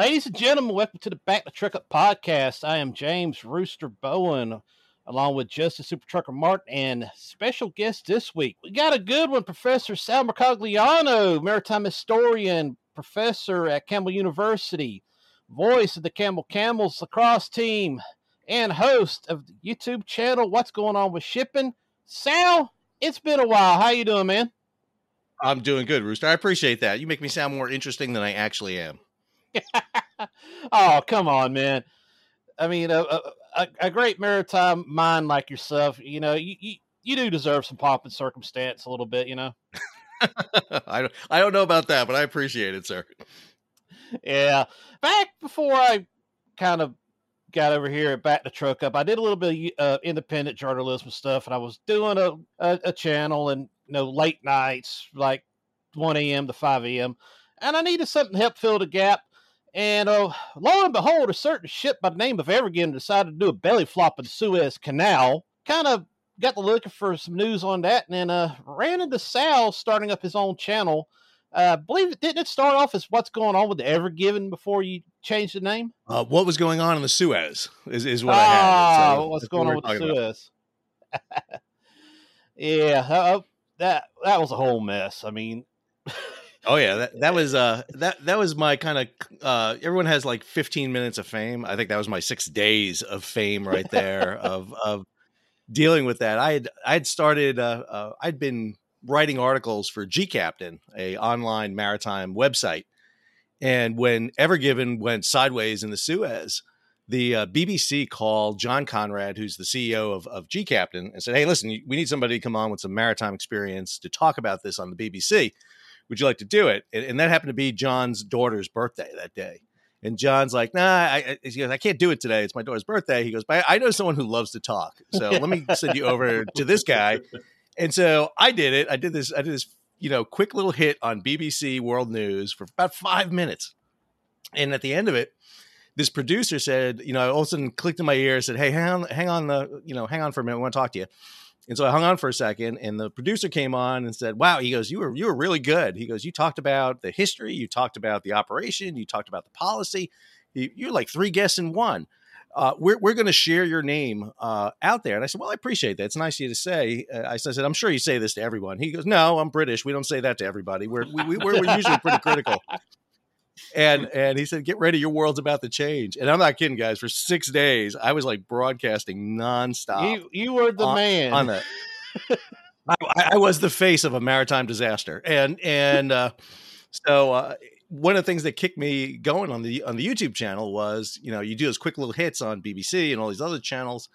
Ladies and gentlemen, welcome to the Back the Truck Up podcast. I am James Rooster Bowen, along with Justin Super Trucker Martin, and special guest this week. We got a good one, Professor Sal Mercogliano, maritime historian, professor at Campbell University, voice of the Campbell Camels lacrosse team, and host of the YouTube channel What's Going On with Shipping. Sal, it's been a while. How you doing, man? I'm doing good, Rooster. I appreciate that. You make me sound more interesting than I actually am. oh, come on, man. I mean, a, a, a, great maritime mind like yourself, you know, you, you, you do deserve some pomp and circumstance a little bit, you know. I don't, I don't know about that, but I appreciate it, sir. Yeah, back before I kind of got over here at Back the Truck Up, I did a little bit of uh, independent journalism stuff, and I was doing a, a, a channel and you know late nights, like one a.m. to five a.m., and I needed something to help fill the gap. And uh, lo and behold, a certain ship by the name of Ever Given decided to do a belly flop in the Suez Canal. Kind of got to looking for some news on that, and then uh, ran into Sal starting up his own channel. Uh, believe it didn't it start off as what's going on with the Ever Given before you changed the name? Uh, what was going on in the Suez is, is what ah, I had. So what's going on with the Suez? yeah, uh, that that was a whole mess. I mean, Oh yeah, that that was uh that that was my kind of uh everyone has like 15 minutes of fame. I think that was my 6 days of fame right there of of dealing with that. I had I had started uh, uh I'd been writing articles for gCaptain, a online maritime website. And when Ever Given went sideways in the Suez, the uh, BBC called John Conrad, who's the CEO of, of gCaptain, and said, Hey, listen, we need somebody to come on with some maritime experience to talk about this on the BBC would you like to do it? And, and, that happened to be John's daughter's birthday that day. And John's like, nah, I, he goes, I can't do it today. It's my daughter's birthday. He goes, but I know someone who loves to talk. So let me send you over to this guy. And so I did it. I did this, I did this, you know, quick little hit on BBC World News for about five minutes. And at the end of it, this producer said, you know, I all of a sudden clicked in my ear, said, Hey, hang on, hang on, the, you know, hang on for a minute. I want to talk to you. And so I hung on for a second, and the producer came on and said, "Wow," he goes, "You were you were really good." He goes, "You talked about the history, you talked about the operation, you talked about the policy. You're like three guests in one." Uh, we're we're going to share your name uh, out there. And I said, well, I appreciate that. It's nice of you to say. Uh, I said, I'm sure you say this to everyone. He goes, no, I'm British. We don't say that to everybody. We're we, we, we're, we're usually pretty critical. And and he said, get ready, your world's about to change. And I'm not kidding, guys. For six days, I was like broadcasting nonstop. You you were the on, man on that. I, I, was the face of a maritime disaster, and and uh, so uh, one of the things that kicked me going on the on the YouTube channel was you know you do those quick little hits on BBC and all these other channels,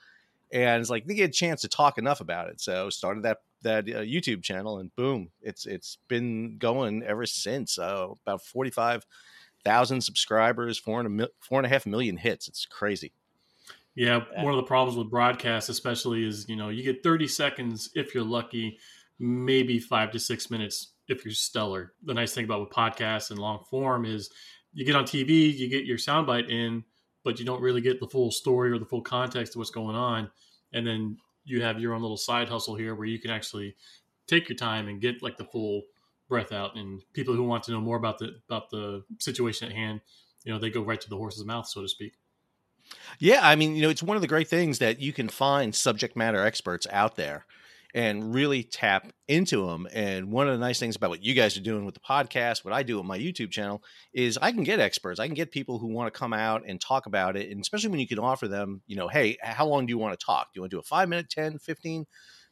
and it's like they get a chance to talk enough about it. So started that that uh, YouTube channel, and boom, it's it's been going ever since. Uh, about forty five thousand subscribers, four and a four and a half million hits. It's crazy. Yeah, one of the problems with broadcasts, especially, is you know you get 30 seconds if you're lucky, maybe five to six minutes if you're stellar. The nice thing about with podcasts and long form is you get on TV, you get your soundbite in, but you don't really get the full story or the full context of what's going on, and then you have your own little side hustle here where you can actually take your time and get like the full breath out. And people who want to know more about the about the situation at hand, you know, they go right to the horse's mouth, so to speak. Yeah, I mean, you know, it's one of the great things that you can find subject matter experts out there and really tap into them. And one of the nice things about what you guys are doing with the podcast, what I do with my YouTube channel, is I can get experts. I can get people who want to come out and talk about it. And especially when you can offer them, you know, hey, how long do you want to talk? Do you want to do a five minute, 10, 15,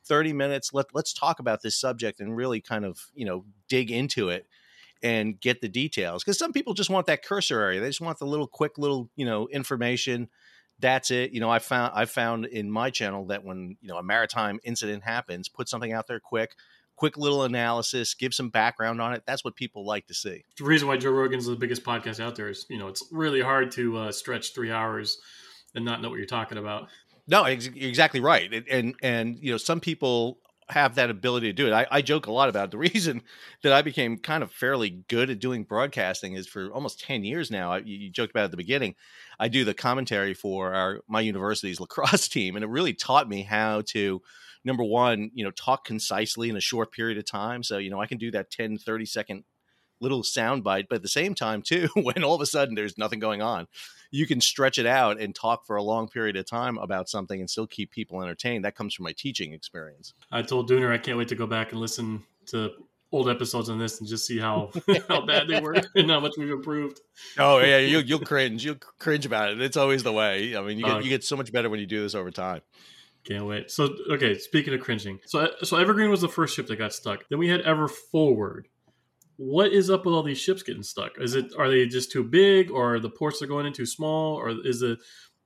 30 minutes? Let, let's talk about this subject and really kind of, you know, dig into it and get the details because some people just want that cursor area they just want the little quick little you know information that's it you know i found i found in my channel that when you know a maritime incident happens put something out there quick quick little analysis give some background on it that's what people like to see the reason why joe rogan's the biggest podcast out there is you know it's really hard to uh, stretch three hours and not know what you're talking about no, ex- exactly right. And, and, and you know, some people have that ability to do it. I, I, joke a lot about it. the reason that I became kind of fairly good at doing broadcasting is for almost 10 years now. I, you joked about at the beginning. I do the commentary for our my university's lacrosse team, and it really taught me how to number one, you know, talk concisely in a short period of time. So, you know, I can do that 10, 30 second little sound bite. But at the same time, too, when all of a sudden there's nothing going on, you can stretch it out and talk for a long period of time about something and still keep people entertained. That comes from my teaching experience. I told Dooner I can't wait to go back and listen to old episodes on this and just see how how bad they were and how much we've improved. Oh yeah, you'll you'll cringe. You'll cringe about it. It's always the way. I mean, you get, uh, you get so much better when you do this over time. Can't wait. So okay, speaking of cringing, so so Evergreen was the first ship that got stuck. Then we had Ever Forward. What is up with all these ships getting stuck? Is it are they just too big, or the ports are going in too small, or is it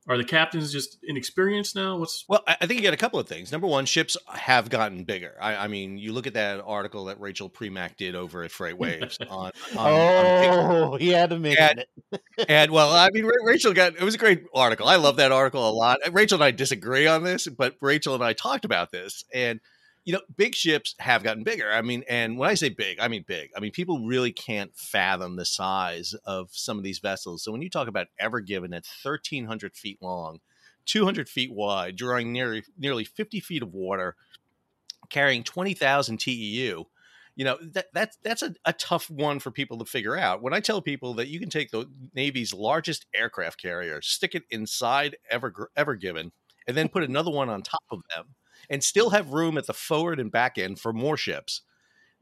are the captains just inexperienced now? What's well, I think you get a couple of things. Number one, ships have gotten bigger. I, I mean, you look at that article that Rachel Premack did over at FreightWaves on, on. oh, on he had to mention and, it. and well, I mean, Rachel got it was a great article. I love that article a lot. Rachel and I disagree on this, but Rachel and I talked about this and you know, big ships have gotten bigger. I mean, and when I say big, I mean big. I mean, people really can't fathom the size of some of these vessels. So when you talk about Ever Given at 1,300 feet long, 200 feet wide, drawing nearly nearly 50 feet of water, carrying 20,000 TEU, you know that that's that's a, a tough one for people to figure out. When I tell people that you can take the Navy's largest aircraft carrier, stick it inside Ever Ever Given, and then put another one on top of them and still have room at the forward and back end for more ships.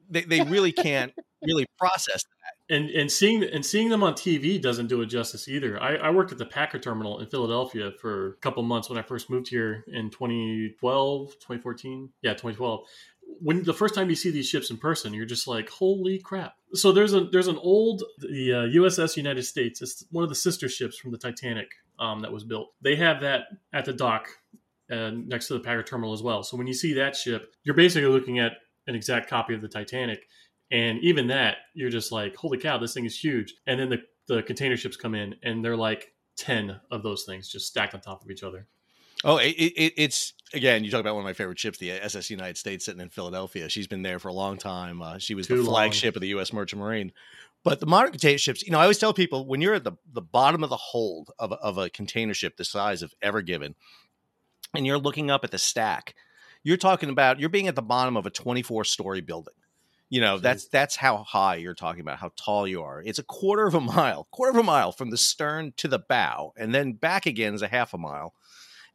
They, they really can't really process that. And and seeing and seeing them on TV doesn't do it justice either. I, I worked at the Packer terminal in Philadelphia for a couple months when I first moved here in 2012, 2014. Yeah, 2012 when the first time you see these ships in person, you're just like, "Holy crap!" So there's a there's an old the uh, USS United States. It's one of the sister ships from the Titanic um, that was built. They have that at the dock uh, next to the Packer terminal as well. So when you see that ship, you're basically looking at an exact copy of the Titanic. And even that, you're just like, holy cow, this thing is huge. And then the, the container ships come in and they're like 10 of those things just stacked on top of each other. Oh, it, it, it's again. You talk about one of my favorite ships, the SS United States, sitting in Philadelphia. She's been there for a long time. Uh, she was Too the flagship long. of the U.S. Merchant Marine. But the modern container ships, you know, I always tell people when you're at the, the bottom of the hold of, of a container ship the size of Ever Given, and you're looking up at the stack, you're talking about you're being at the bottom of a 24 story building. You know, that's that's how high you're talking about, how tall you are. It's a quarter of a mile, quarter of a mile from the stern to the bow, and then back again is a half a mile.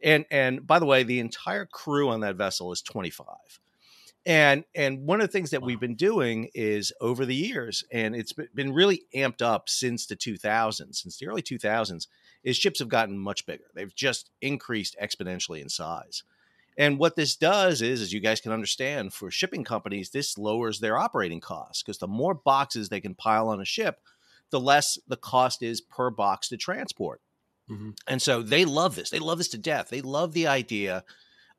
And and by the way, the entire crew on that vessel is 25. And and one of the things that wow. we've been doing is over the years, and it's been really amped up since the 2000s, since the early 2000s, is ships have gotten much bigger. They've just increased exponentially in size. And what this does is, as you guys can understand, for shipping companies, this lowers their operating costs because the more boxes they can pile on a ship, the less the cost is per box to transport. Mm-hmm. And so they love this. They love this to death. They love the idea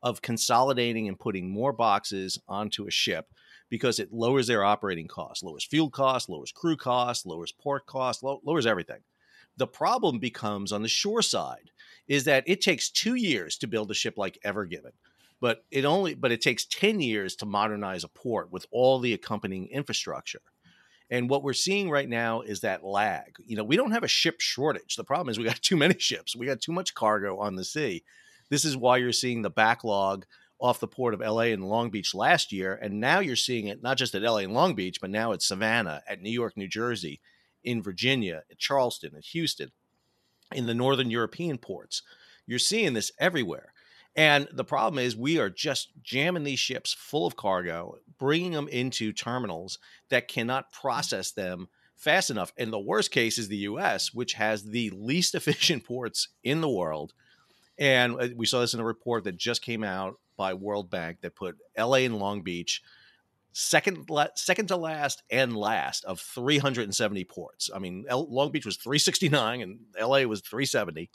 of consolidating and putting more boxes onto a ship because it lowers their operating costs, lowers fuel costs, lowers crew costs, lowers port costs, lowers everything. The problem becomes on the shore side is that it takes two years to build a ship like Ever Given, but it only but it takes 10 years to modernize a port with all the accompanying infrastructure. And what we're seeing right now is that lag. You know, we don't have a ship shortage. The problem is we got too many ships. We got too much cargo on the sea. This is why you're seeing the backlog off the port of LA and Long Beach last year. And now you're seeing it not just at LA and Long Beach, but now at Savannah, at New York, New Jersey, in Virginia, at Charleston, at Houston, in the northern European ports. You're seeing this everywhere. And the problem is, we are just jamming these ships full of cargo, bringing them into terminals that cannot process them fast enough. And the worst case is the US, which has the least efficient ports in the world. And uh, we saw this in a report that just came out by World Bank that put LA and Long Beach second second to last and last of 370 ports. I mean, L- Long Beach was 369 and LA was 370.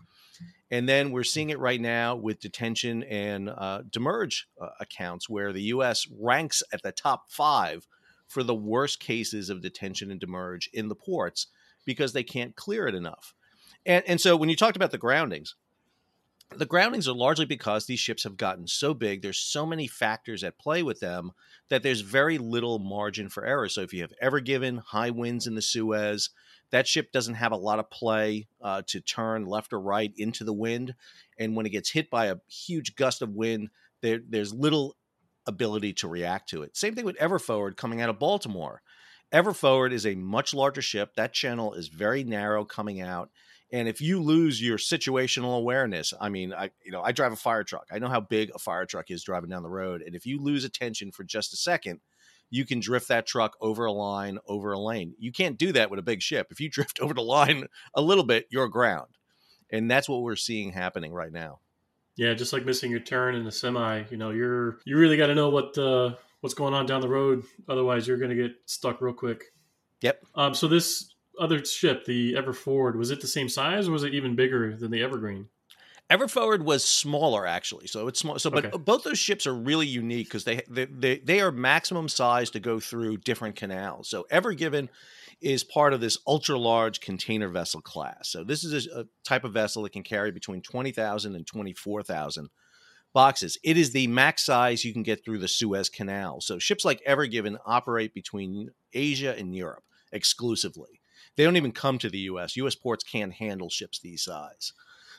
And then we're seeing it right now with detention and uh, demurrage uh, accounts where the U.S. ranks at the top five for the worst cases of detention and demurrage in the ports because they can't clear it enough. And, and so when you talked about the groundings, the groundings are largely because these ships have gotten so big. There's so many factors at play with them that there's very little margin for error. So if you have Ever Given high winds in the Suez, that ship doesn't have a lot of play uh, to turn left or right into the wind. And when it gets hit by a huge gust of wind, there, there's little ability to react to it. Same thing with Ever Forward coming out of Baltimore. Ever Forward is a much larger ship. That channel is very narrow coming out. And if you lose your situational awareness, I mean, I you know, I drive a fire truck. I know how big a fire truck is driving down the road. And if you lose attention for just a second, you can drift that truck over a line, over a lane. You can't do that with a big ship. If you drift over the line a little bit, you're aground. And that's what we're seeing happening right now. Yeah, just like missing your turn in the semi, you know, you're you really got to know what uh, what's going on down the road. Otherwise, you're going to get stuck real quick. Yep. Um, so this other ship, the Ever Forward, was it the same size or was it even bigger than the Evergreen? Ever Forward was smaller actually, so it's small. So, but Okay. both those ships are really unique because they, they they they are maximum size to go through different canals. So, Ever Given is part of this ultra large container vessel class. So, this is a, a type of vessel that can carry between twenty thousand and twenty four thousand boxes. It is the max size you can get through the Suez Canal. So, ships like Ever Given operate between Asia and Europe exclusively. They don't even come to the U.S. U.S. ports can't handle ships these size.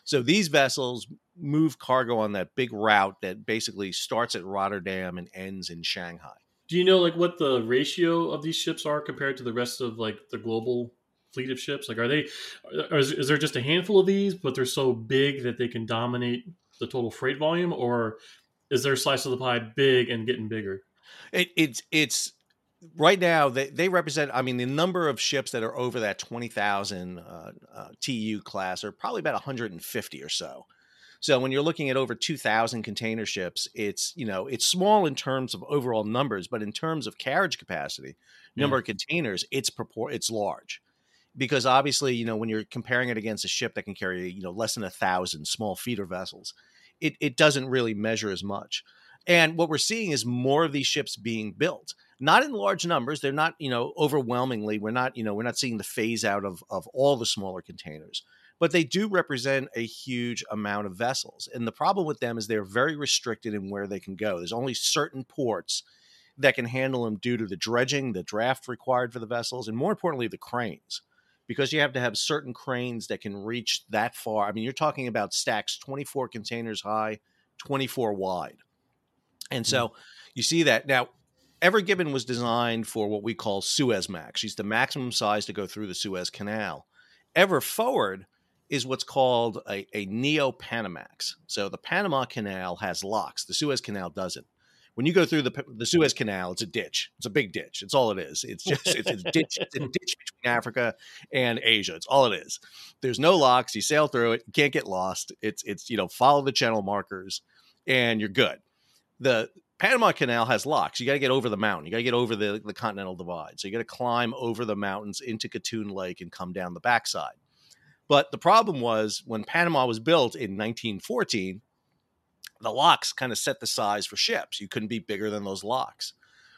So these vessels move cargo on that big route that basically starts at Rotterdam and ends in Shanghai. Do you know like what the ratio of these ships are compared to the rest of like the global fleet of ships? Like, are they? Are, is, is there just a handful of these, but they're so big that they can dominate the total freight volume, or is their slice of the pie big and getting bigger? It, it's it's right now they, they represent. I mean, the number of ships that are over that twenty thousand uh, uh, TEU class are probably about one hundred and fifty or so. So when you're looking at over 2000 container ships, it's, you know, it's small in terms of overall numbers, but in terms of carriage capacity, number of containers, it's propor- it's large. Because obviously, you know, when you're comparing it against a ship that can carry, you know, less than a thousand small feeder vessels, it, it doesn't really measure as much. And what we're seeing is more of these ships being built, not in large numbers. They're not, you know, overwhelmingly. We're not, you know, we're not seeing the phase out of of all the smaller containers but they do represent a huge amount of vessels. And the problem with them is they're very restricted in where they can go. There's only certain ports that can handle them due to the dredging, the draft required for the vessels, and more importantly, the cranes. Because you have to have certain cranes that can reach that far. I mean, you're talking about stacks 24 containers high, 24 wide. And hmm. so you see that. Now, Ever Given was designed for what we call Suez Max. She's the maximum size to go through the Suez Canal. Ever Forward is what's called a, a neo Panamax. So the Panama Canal has locks, the Suez Canal doesn't. When you go through the, the Suez Canal, it's a ditch. It's a big ditch. It's all it is. It's just it's a ditch. It's a ditch between Africa and Asia. It's all it is. There's no locks. You sail through it. You can't get lost. It's it's you know follow the channel markers, and you're good. The Panama Canal has locks. You got to get over the mountain. You got to get over the, the Continental Divide. So you got to climb over the mountains into Gatun Lake and come down the backside. But the problem was when Panama was built in 1914, the locks kind of set the size for ships. You couldn't be bigger than those locks.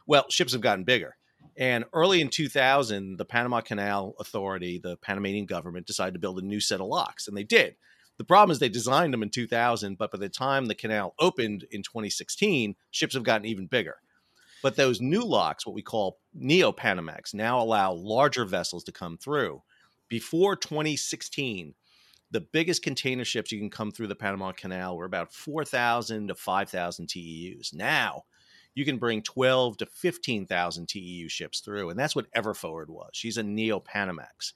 Well, ships have gotten bigger. And early in 2000, the Panama Canal Authority, the Panamanian government, decided to build a new set of locks, and they did. The problem is they designed them in 2000, but by the time the canal opened in 2016, ships have gotten even bigger. But those new locks, what we call Neo Panamax, now allow larger vessels to come through. Before 2016, the biggest container ships you can come through the Panama Canal were about 4,000 to 5,000 TEUs. Now, you can bring 12 to 15,000 TEU ships through, and that's what Ever Forward was. She's a Neo Panamax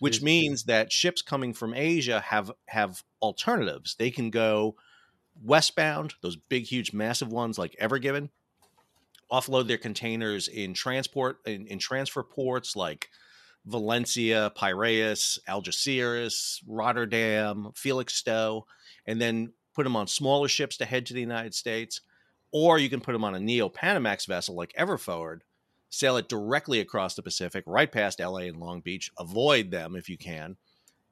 which means that ships coming from Asia have have alternatives. They can go westbound, those big, huge, massive ones like Ever Given, offload their containers in transport in, in transfer ports like Valencia, Piraeus, Algeciras, Rotterdam, Felixstowe, and then put them on smaller ships to head to the United States. Or you can put them on a Neo Panamax vessel like Ever Forward, sail it directly across the Pacific, right past LA and Long Beach, avoid them if you can,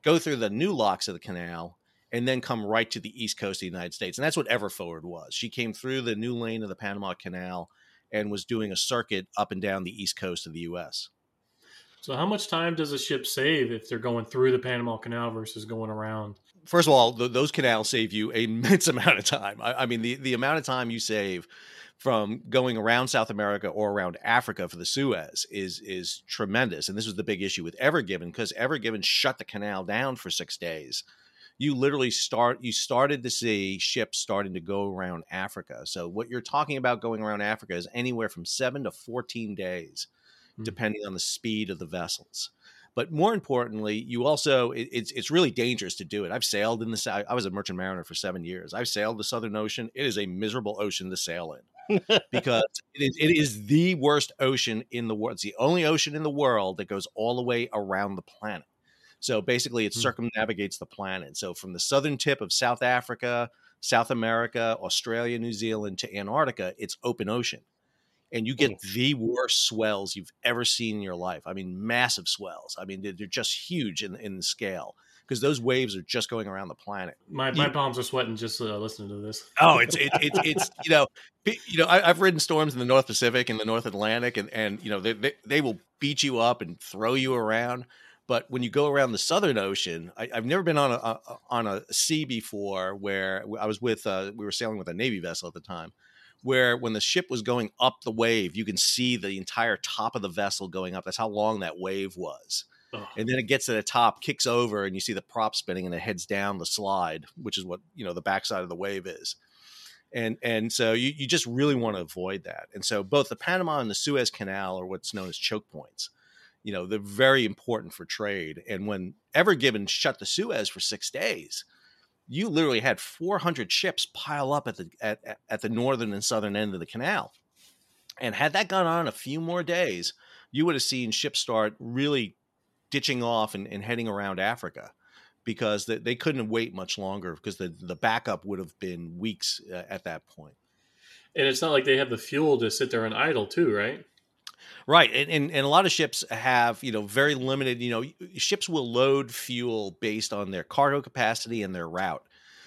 go through the new locks of the canal, and then come right to the east coast of the United States. And that's what Ever Forward was. She came through the new lane of the Panama Canal and was doing a circuit up and down the east coast of the US. So, how much time does a ship save if they're going through the Panama Canal versus going around? First of all, th- those canals save you a immense amount of time. I, I mean, the, the amount of time you save from going around South America or around Africa for the Suez is is tremendous. And this was the big issue with Ever Given because Ever Given shut the canal down for six days. You literally start you started to see ships starting to go around Africa. So what you're talking about going around Africa is anywhere from seven to fourteen days mm-hmm. depending on the speed of the vessels. But more importantly, you also it, it's it's really dangerous to do it. I've sailed in the I was a merchant mariner for seven years. I've sailed the Southern Ocean. It is a miserable ocean to sail in because it is, it is the worst ocean in the world. It's the only ocean in the world that goes all the way around the planet. So basically, it mm-hmm. circumnavigates the planet. So from the southern tip of South Africa, South America, Australia, New Zealand to Antarctica, it's open ocean and you get mm. the worst swells you've ever seen in your life. I mean, massive swells. I mean, they're just huge in, in scale because those waves are just going around the planet. My my you, palms are sweating just uh, listening to this. Oh, it's it, it, it's you know you know I, have ridden storms in the North Pacific and the North Atlantic, and and you know they, they, they will beat you up and throw you around. But when you go around the Southern Ocean, I, have never been on a, a, on a sea before where I was with uh, we were sailing with a Navy vessel at the time where when the ship was going up the wave, you can see the entire top of the vessel going up. That's how long that wave was. Ugh. And then it gets to the top, kicks over, and you see the prop spinning, and it heads down the slide, which is what you know the backside of the wave is. And and so you, you just really want to avoid that. And so both the Panama and the Suez Canal are what's known as choke points. You know, they're very important for trade. And when Ever Given shut the Suez for six days, you literally had 400 ships pile up at the at, at the northern and southern end of the canal. And had that gone on a few more days, you would have seen ships start really ditching off and, and heading around Africa because they, they couldn't wait much longer because the, the backup would have been weeks uh, at that point. And it's not like they have the fuel to sit there and idle too, right? Right, and, and, and a lot of ships have you know very limited. You know, ships will load fuel based on their cargo capacity and their route.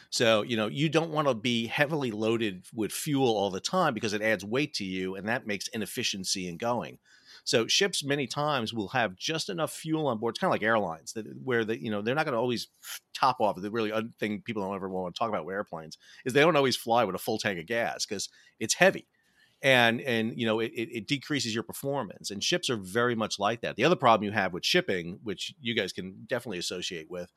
So you know you don't want to be heavily loaded with fuel all the time because it adds weight to you, and that makes inefficiency in going. So ships many times will have just enough fuel on board. It's kind of like airlines that where they you know they're not going to always top off. The really thing people don't ever want to talk about with airplanes is they don't always fly with a full tank of gas because it's heavy and and you know it, it decreases your performance and ships are very much like that. The other problem you have with shipping which you guys can definitely associate with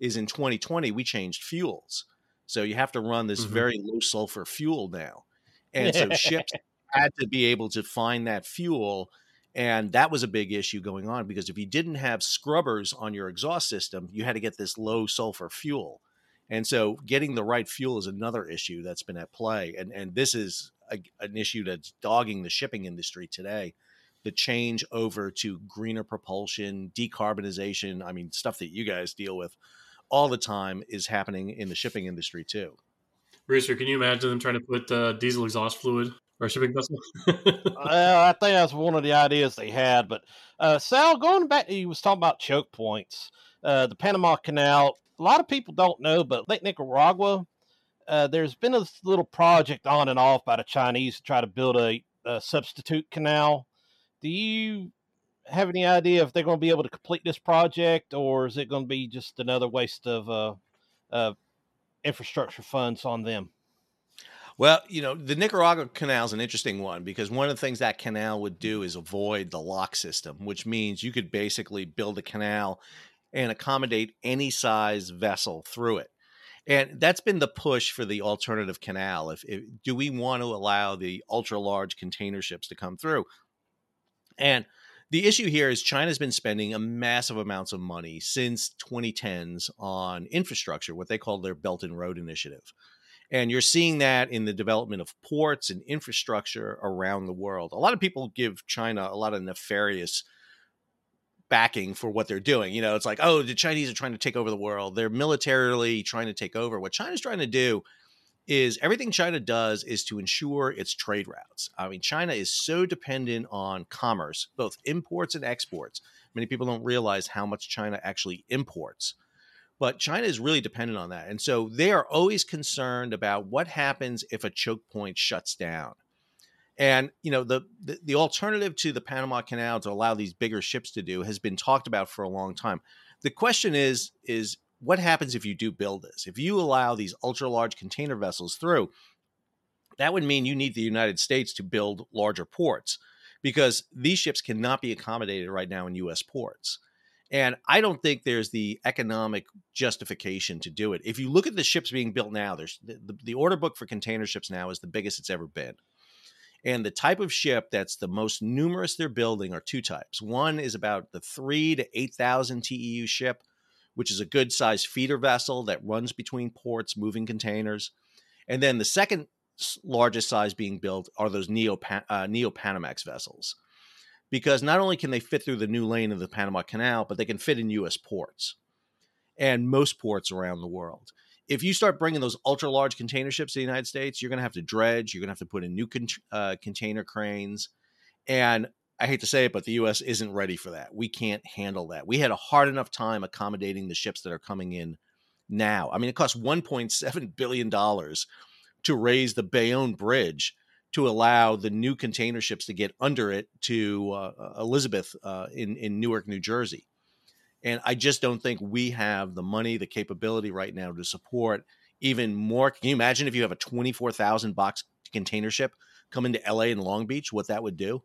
is in 2020 we changed fuels. So you have to run this mm-hmm. very low sulfur fuel now. And so ships had to be able to find that fuel and that was a big issue going on because if you didn't have scrubbers on your exhaust system you had to get this low sulfur fuel. And so getting the right fuel is another issue that's been at play and and this is a, an issue that's dogging the shipping industry today. The change over to greener propulsion, decarbonization, I mean, stuff that you guys deal with all the time is happening in the shipping industry too. Rooster, can you imagine them trying to put uh, diesel exhaust fluid or a shipping vessel? I think that's one of the ideas they had. But uh, Sal, going back, he was talking about choke points. Uh, the Panama Canal. A lot of people don't know, but Lake Nicaragua uh, there's been a little project on and off by the Chinese to try to build a, a substitute canal. Do you have any idea if they're going to be able to complete this project, or is it going to be just another waste of uh, uh, infrastructure funds on them? Well, you know, the Nicaragua Canal is an interesting one because one of the things that canal would do is avoid the lock system, which means you could basically build a canal and accommodate any size vessel through it and that's been the push for the alternative canal. If, if do we want to allow the ultra large container ships to come through? And the issue here is China's been spending a massive amounts of money since 2010s on infrastructure, what they call their Belt and Road Initiative. And you're seeing that in the development of ports and infrastructure around the world. A lot of people give China a lot of nefarious backing for what they're doing. You know, it's like, oh, the Chinese are trying to take over the world. They're militarily trying to take over. What China's trying to do is everything China does is to ensure its trade routes. I mean, China is so dependent on commerce, both imports and exports. Many people don't realize how much China actually imports. But China is really dependent on that. And so they are always concerned about what happens if a choke point shuts down. And you know the, the, the alternative to the Panama Canal to allow these bigger ships to do has been talked about for a long time. The question is is what happens if you do build this? If you allow these ultra large container vessels through, that would mean you need the United States to build larger ports because these ships cannot be accommodated right now in U.S. ports. And I don't think there's the economic justification to do it. If you look at the ships being built now, there's the, the order book for container ships now is the biggest it's ever been And the type of ship that's the most numerous they're building are two types. One is about the three to 8,000 TEU ship, which is a good sized feeder vessel that runs between ports moving containers. And then the second largest size being built are those Neo, uh, Neo Panamax vessels. Because not only can they fit through the new lane of the Panama Canal, but they can fit in US ports and most ports around the world if you start bringing those ultra large container ships to the United States, you're going to have to dredge. You're going to have to put in new con- uh, container cranes. And I hate to say it, but the U.S. isn't ready for that. We can't handle that. We had a hard enough time accommodating the ships that are coming in now. I mean, it costs 1.7 billion dollars to raise the Bayonne Bridge to allow the new container ships to get under it to uh, Elizabeth uh, in in Newark, New Jersey. And I just don't think we have the money, the capability right now to support even more. Can you imagine if you have a 24,000 box container ship come into LA and Long Beach, what that would do?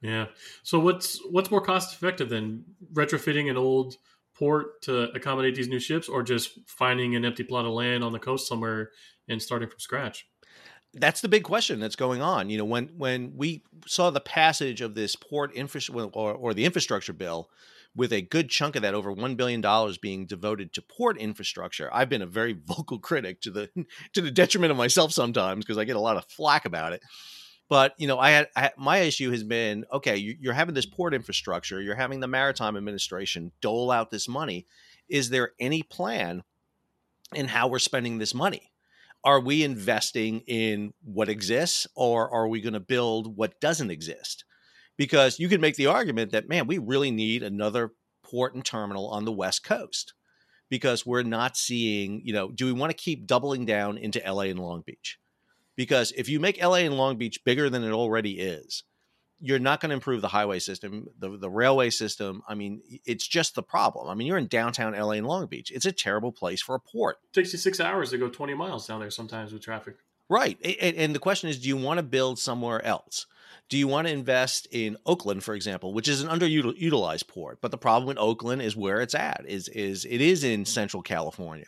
Yeah. So what's what's more cost effective than retrofitting an old port to accommodate these new ships or just finding an empty plot of land on the coast somewhere and starting from scratch? That's the big question that's going on. You know, when when we saw the passage of this port infrastructure or, or the infrastructure bill, with a good chunk of that over $1 billion being devoted to port infrastructure i've been a very vocal critic to the to the detriment of myself sometimes because i get a lot of flack about it. But you know I had, I my issue has been okay you, are having this port infrastructure you're having the maritime administration dole out this money. Is there any plan in how we're spending this money? Are we investing in what exists or are we going to build what doesn't exist because you could make the argument that man we really need another port and terminal on the west coast because we're not seeing you know do we want to keep doubling down into la and long beach? Because if you make la and long beach bigger than it already is you're not going to improve the highway system the, the railway system. I mean it's just the problem. I mean you're in downtown la and long beach. It's a terrible place for a port. It takes you six hours to go 20 miles down there sometimes with traffic. Right. And, and the question is do you want to build somewhere else do you want to invest in Oakland, for example, which is an underutilized port? But the problem with Oakland is where it's at. Is is it is in mm-hmm. Central California.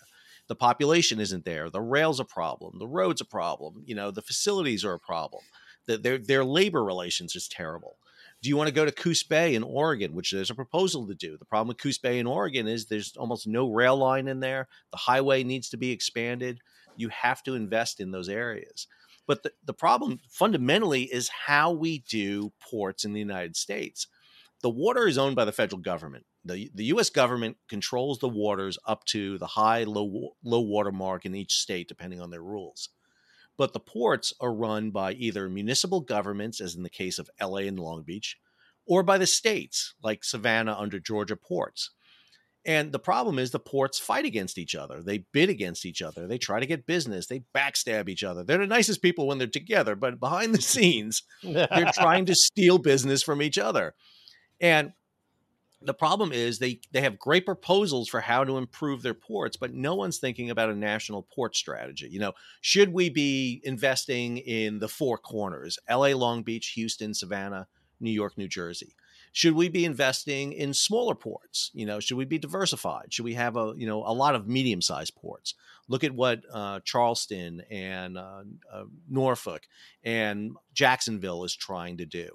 The population isn't there. The rail's a problem. The road's a problem. You know, the facilities are a problem. The, their their labor relations is terrible. Do you want to go to Coos Bay in Oregon, which there's a proposal to do? The problem with Coos Bay in Oregon is there's almost no rail line in there. The highway needs to be expanded. You have to invest in those areas. But the, the problem fundamentally is how we do ports in the United States. The water is owned by the federal government. The, the U.S. government controls the waters up to the high, low, low water mark in each state, depending on their rules. But the ports are run by either municipal governments, as in the case of LA and Long Beach, or by the states, like Savannah under Georgia ports. And the problem is the ports fight against each other. They bid against each other. They try to get business. They backstab each other. They're the nicest people when they're together, but behind the scenes, they're trying to steal business from each other. And the problem is they they have great proposals for how to improve their ports, but no one's thinking about a national port strategy. You know, should we be investing in the four corners: LA, Long Beach, Houston, Savannah, New York, New Jersey? Should we be investing in smaller ports? You know should we be diversified? Should we have a you know a lot of medium sized ports? Look at what uh, charleston and uh, uh, norfolk and jacksonville is trying to do.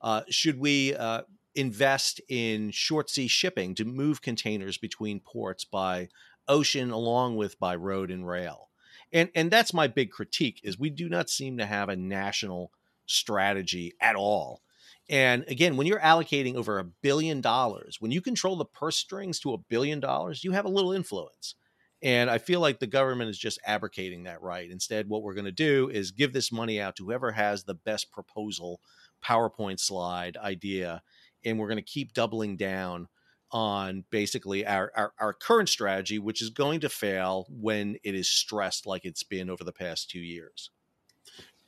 Uh, should we uh, invest in short sea shipping to move containers between ports by ocean along with by road and rail? And and that's my big critique is we do not seem to have a national strategy at all and again, when you're allocating over a billion dollars, when you control the purse strings to a billion dollars, you have a little influence. And I feel like the government is just abrogating that right. Instead, what we're going to do is give this money out to whoever has the best proposal, PowerPoint slide idea, and we're going to keep doubling down on basically our, our, our current strategy, which is going to fail when it is stressed like it's been over the past two years.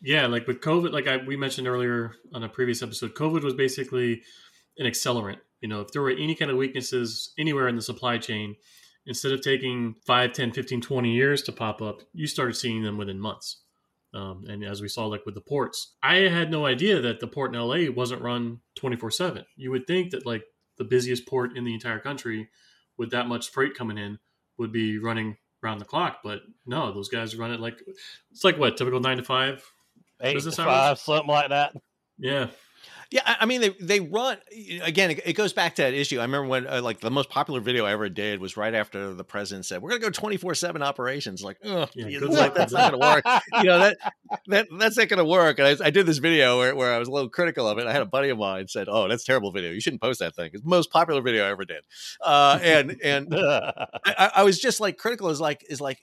Yeah, like with COVID, like I, we mentioned earlier on a previous episode, COVID was basically an accelerant. You know, if there were any kind of weaknesses anywhere in the supply chain, instead of taking 5, 10, 15, 20 years to pop up, you started seeing them within months. Um, and as we saw, like with the ports, I had no idea that the port in LA wasn't run 24 7. You would think that, like, the busiest port in the entire country with that much freight coming in would be running around the clock. But no, those guys run it like it's like what typical nine to five eight to five, something like that. Yeah. Yeah, I mean they they run again. It, goes back to that issue. I remember when uh, like the most popular video I ever did was right after the president said we're going to go twenty four seven operations. Like, oh, yeah, like that's not going to work. You know that that that's not going to work. And I, I, did this video where, where I was a little critical of it. I had a buddy of mine said, "Oh, that's terrible video. You shouldn't post that thing. It's the most popular video I ever did." Uh, and and I, I was just like critical is like is like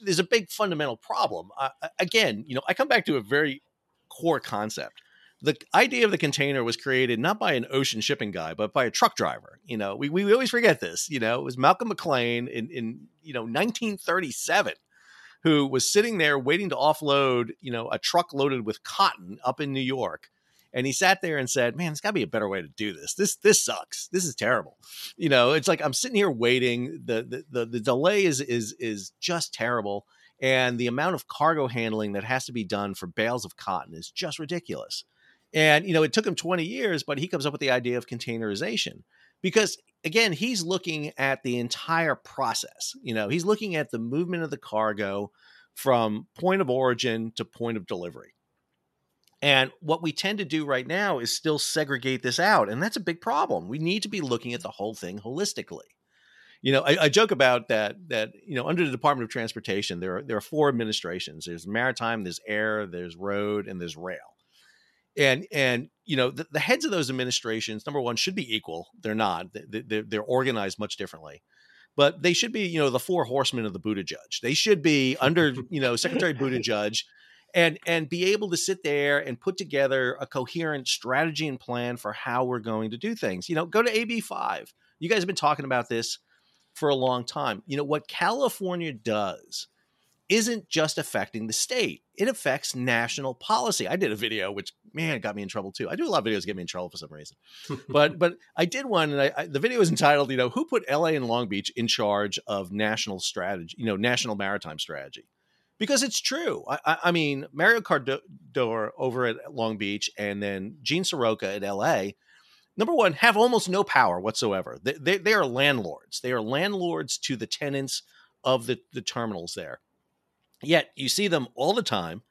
there's a big fundamental problem. Uh, again, you know, I come back to a very core concept the idea of the container was created not by an ocean shipping guy, but by a truck driver. You know, we, we always forget this. You know, it was Malcolm McLean in, in you know 1937 who was sitting there waiting to offload you know a truck loaded with cotton up in New York. And he sat there and said, "Man, there's got to be a better way to do this. This this sucks. This is terrible. You know, it's like I'm sitting here waiting. The the the, the delay is is is just terrible." and the amount of cargo handling that has to be done for bales of cotton is just ridiculous. And, you know, it took him 20 years, but he comes up with the idea of containerization because, again, he's looking at the entire process. You know, he's looking at the movement of the cargo from point of origin to point of delivery. And what we tend to do right now is still segregate this out. And that's a big problem. We need to be looking at mm-hmm. the whole thing holistically. You know, I, I joke about that, that, you know, under the Department of Transportation, there are, there are four administrations there's maritime, there's air, there's road, and there's rail and and you know the, the, heads of those administrations number one should be equal they're not they're, they're organized much differently but they should be you know the four horsemen of the Buttigieg. they should be under you know secretary Buttigieg and and be able to sit there and put together a coherent strategy and plan for how we're going to do things. You know go to ab5 you guys have been talking about this for a long time. You know what california does isn't just affecting the state. It affects national policy. I did a video which man got me in trouble too. I do a lot of videos get me in trouble for some reason. But but i did one and I, I, the video is entitled you know who put la and long beach in charge of national strategy you know national maritime strategy because it's true. I, I mean Mario Cordero over at long beach and then gene seroka at la number one have almost no power whatsoever. They, they, they are landlords. They are landlords to the tenants of the, the terminals there. Yet you see them all the time,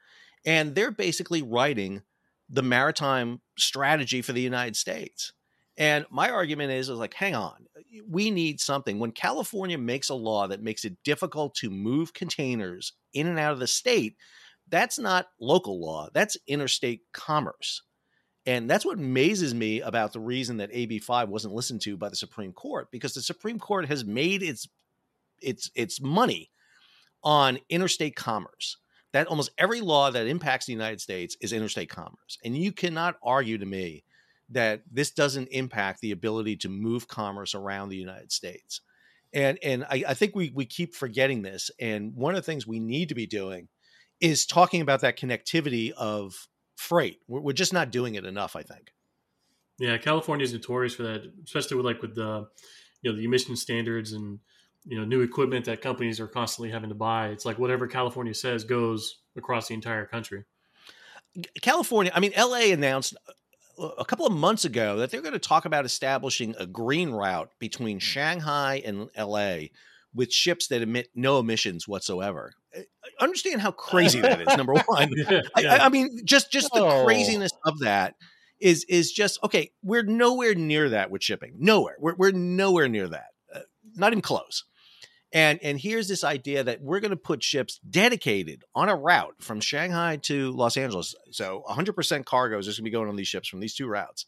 and they're basically writing the maritime strategy for the United States. And my argument is, is like, hang on, uh, we need something. When California makes a law that makes it difficult to move containers in and out of the state, that's not local law, that's interstate commerce. And that's what amazes me about the reason that AB5 wasn't listened to by the Supreme Court, because the Supreme Court has made its its its money on interstate commerce. That almost every law that impacts the United States is interstate commerce. And you cannot argue to me that this doesn't impact the ability to move commerce around the United States. And and I, I think we we keep forgetting this. And one of the things we need to be doing is talking about that connectivity of freight. We're, we're just not doing it enough, I think. Yeah, California is notorious for that, especially with like with the you know the emission standards and you know new equipment that companies are constantly having to buy. It's like whatever California says goes across the entire country. California, I mean, LA announced a couple of months ago that they're going to talk about establishing a green route between Shanghai and LA with ships that emit no emissions whatsoever. Uh, understand how crazy that is. Number one, yeah, yeah. I, I, mean, just just the oh. craziness of that is is just okay. We're nowhere near that with shipping. Nowhere. We're we're nowhere near that. Uh, not even close. And and here's this idea that we're going to put ships dedicated on a route from Shanghai to Los Angeles. So 100% cargo is just going to be going on these ships from these two routes.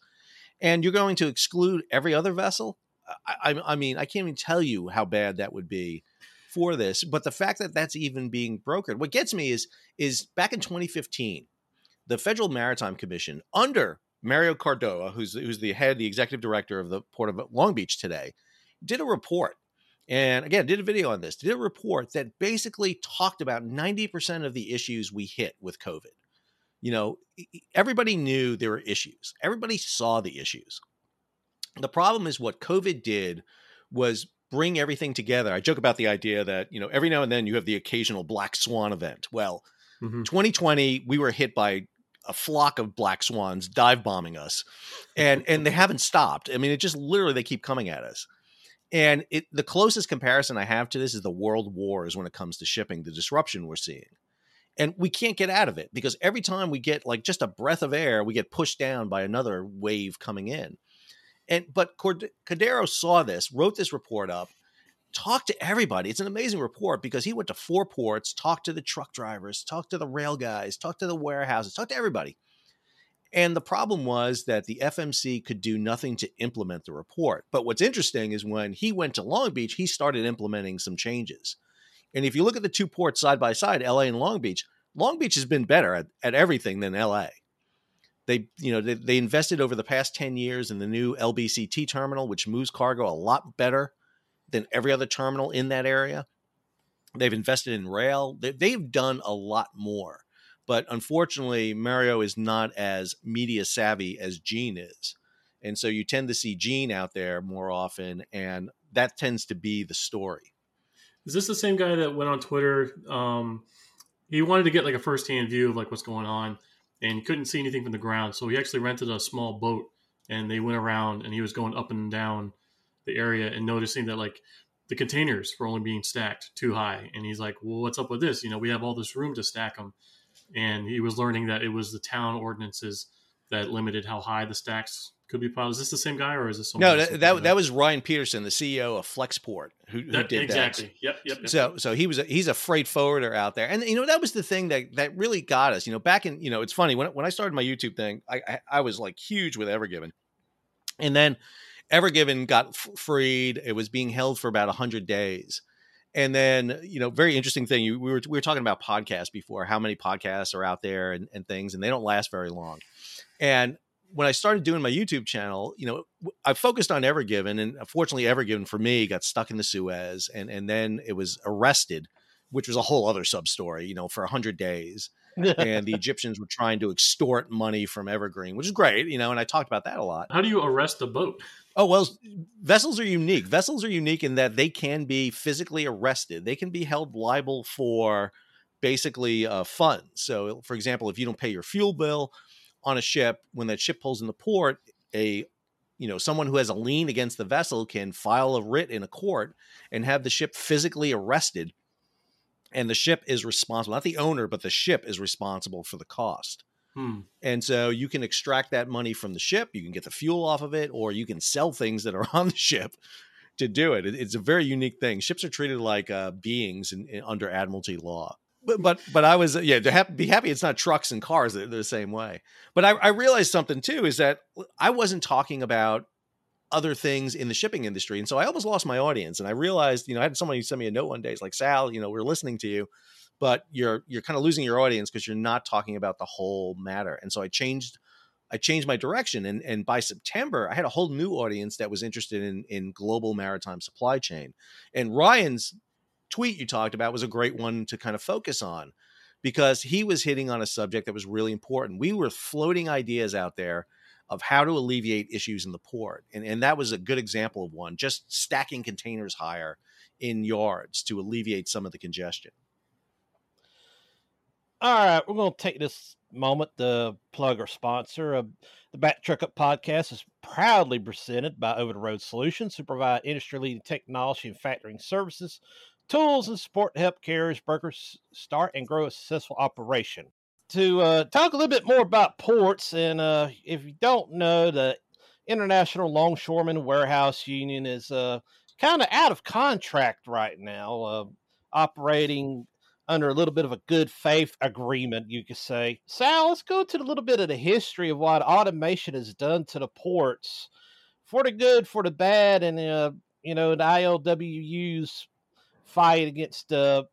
And you're going to exclude every other vessel? I, I, mean, I can't even tell you how bad that would be for this. But the fact that that's even being brokered, what gets me is is back in 2015, the Federal Maritime Commission under Mario Cordero, who's who's the head, the executive director of the Port of Long Beach today, did a report and again did a video on this did a report that basically talked about 90% of the issues we hit with covid. You know everybody knew there were issues. Everybody saw the issues. The problem is what covid did was bring everything together. I joke about the idea that you know every now and then you have the occasional black swan event. Well mm-hmm. 2020 we were hit by a flock of black swans dive bombing us and and they haven't stopped. I mean it just literally they keep coming at us and it, the closest comparison I have to this is the world wars when it comes to shipping, the disruption we're seeing. and we can't get out of it because every time we get like just a breath of air, we get pushed down by another wave coming in. And but Cordero saw this, wrote this report up, talked to everybody. It's an amazing report because he went to four ports, talked to the truck drivers, talked to the rail guys, talked to the warehouses, talked to everybody. And the problem was that the FMC could do nothing to implement the report. But what's interesting is when he went to Long Beach, he started implementing some changes. And if you look at the two ports side by side, LA and Long Beach, Long Beach has been better at, at everything than LA. They, you know, they, they invested over the past 10 years in the new LBCT terminal, which moves cargo a lot better than every other terminal in that area. They've invested in rail. They, they've done a lot more. But unfortunately, Mario is not as media savvy as Gene is. And so you tend to see Gene out there more often, and that tends to be the story. Is this the same guy that went on Twitter? Um, he wanted to get like a first-hand view of like what's going on, and couldn't see anything from the ground. So he actually rented a small boat, and they went around, and he was going up and down the area and noticing that like the containers were only being stacked too high. And he's like, "Well, what's up with this? You know, we have all this room to stack them." And he was learning that it was the town ordinances that limited how high the stacks could be piled. Is this the same guy or is this no? That, that, that was Ryan Peterson, the CEO of Flexport, who, who that, did exactly. that. Yep, yep, yep. So so he was a, he's a freight forwarder out there, and you know that was the thing that that really got us. You know, back in you know it's funny when when I started my YouTube thing, I I, I was like huge with Ever Given, and then Ever Given got f- freed. It was being held for about hundred days. And then, you know, very interesting thing. You, we were we were talking about podcasts before, how many podcasts are out there and, and things, and they don't last very long. And when I started doing my YouTube channel, you know, I focused on Ever Given, and unfortunately, Ever Given for me got stuck in the Suez, and and then it was arrested, which was a whole other sub story, you know, for a hundred days. and the Egyptians were trying to extort money from Evergreen, which is great, you know, and I talked about that a lot. How do you arrest a boat? Oh, well, vessels are unique. Vessels are unique in that they can be physically arrested. They can be held liable for basically uh, funds. So, for example, if you don't pay your fuel bill on a ship, when that ship pulls in the port, a you know someone who has a lien against the vessel can file a writ in a court and have the ship physically arrested and the ship is responsible not the owner but the ship is responsible for the cost hmm. and so you can extract that money from the ship you can get the fuel off of it or you can sell things that are on the ship to do it, it's a very unique thing ships are treated like uh, beings in, in, under admiralty law but but but I was yeah to have, be happy it's not trucks and cars they're the same way. But I, I realized something too is that I wasn't talking about other things in the shipping industry, and so I almost lost my audience. And I realized you know I had somebody send me a note one day. It's like Sal, you know we're listening to you, but you're you're kind of losing your audience because you're not talking about the whole matter. And so I changed. I changed my direction, and and by September, I had a whole new audience that was interested in in global maritime supply chain. And Ryan's tweet you talked about was a great one to kind of focus on because he was hitting on a subject that was really important. We were floating ideas out there of how to alleviate issues in the port. And, and that was a good example of one, just stacking containers higher in yards to alleviate some of the congestion. All right, we're going to take this moment to plug our sponsor. Uh, the Back Truck Up podcast is proudly presented by Over the Road Solutions, who provide industry leading technology and factoring services tools and support to help carriers, brokers start and grow a successful operation. To uh, talk a little bit more about ports, and uh, if you don't know, the International Longshoremen Warehouse Union is uh, kind of out of contract right now, uh, operating under a little bit of a good faith agreement, you could say. Sal, let's go to a little bit of the history of what automation has done to the ports for the good, for the bad, and uh, you know the ILWU's fight against the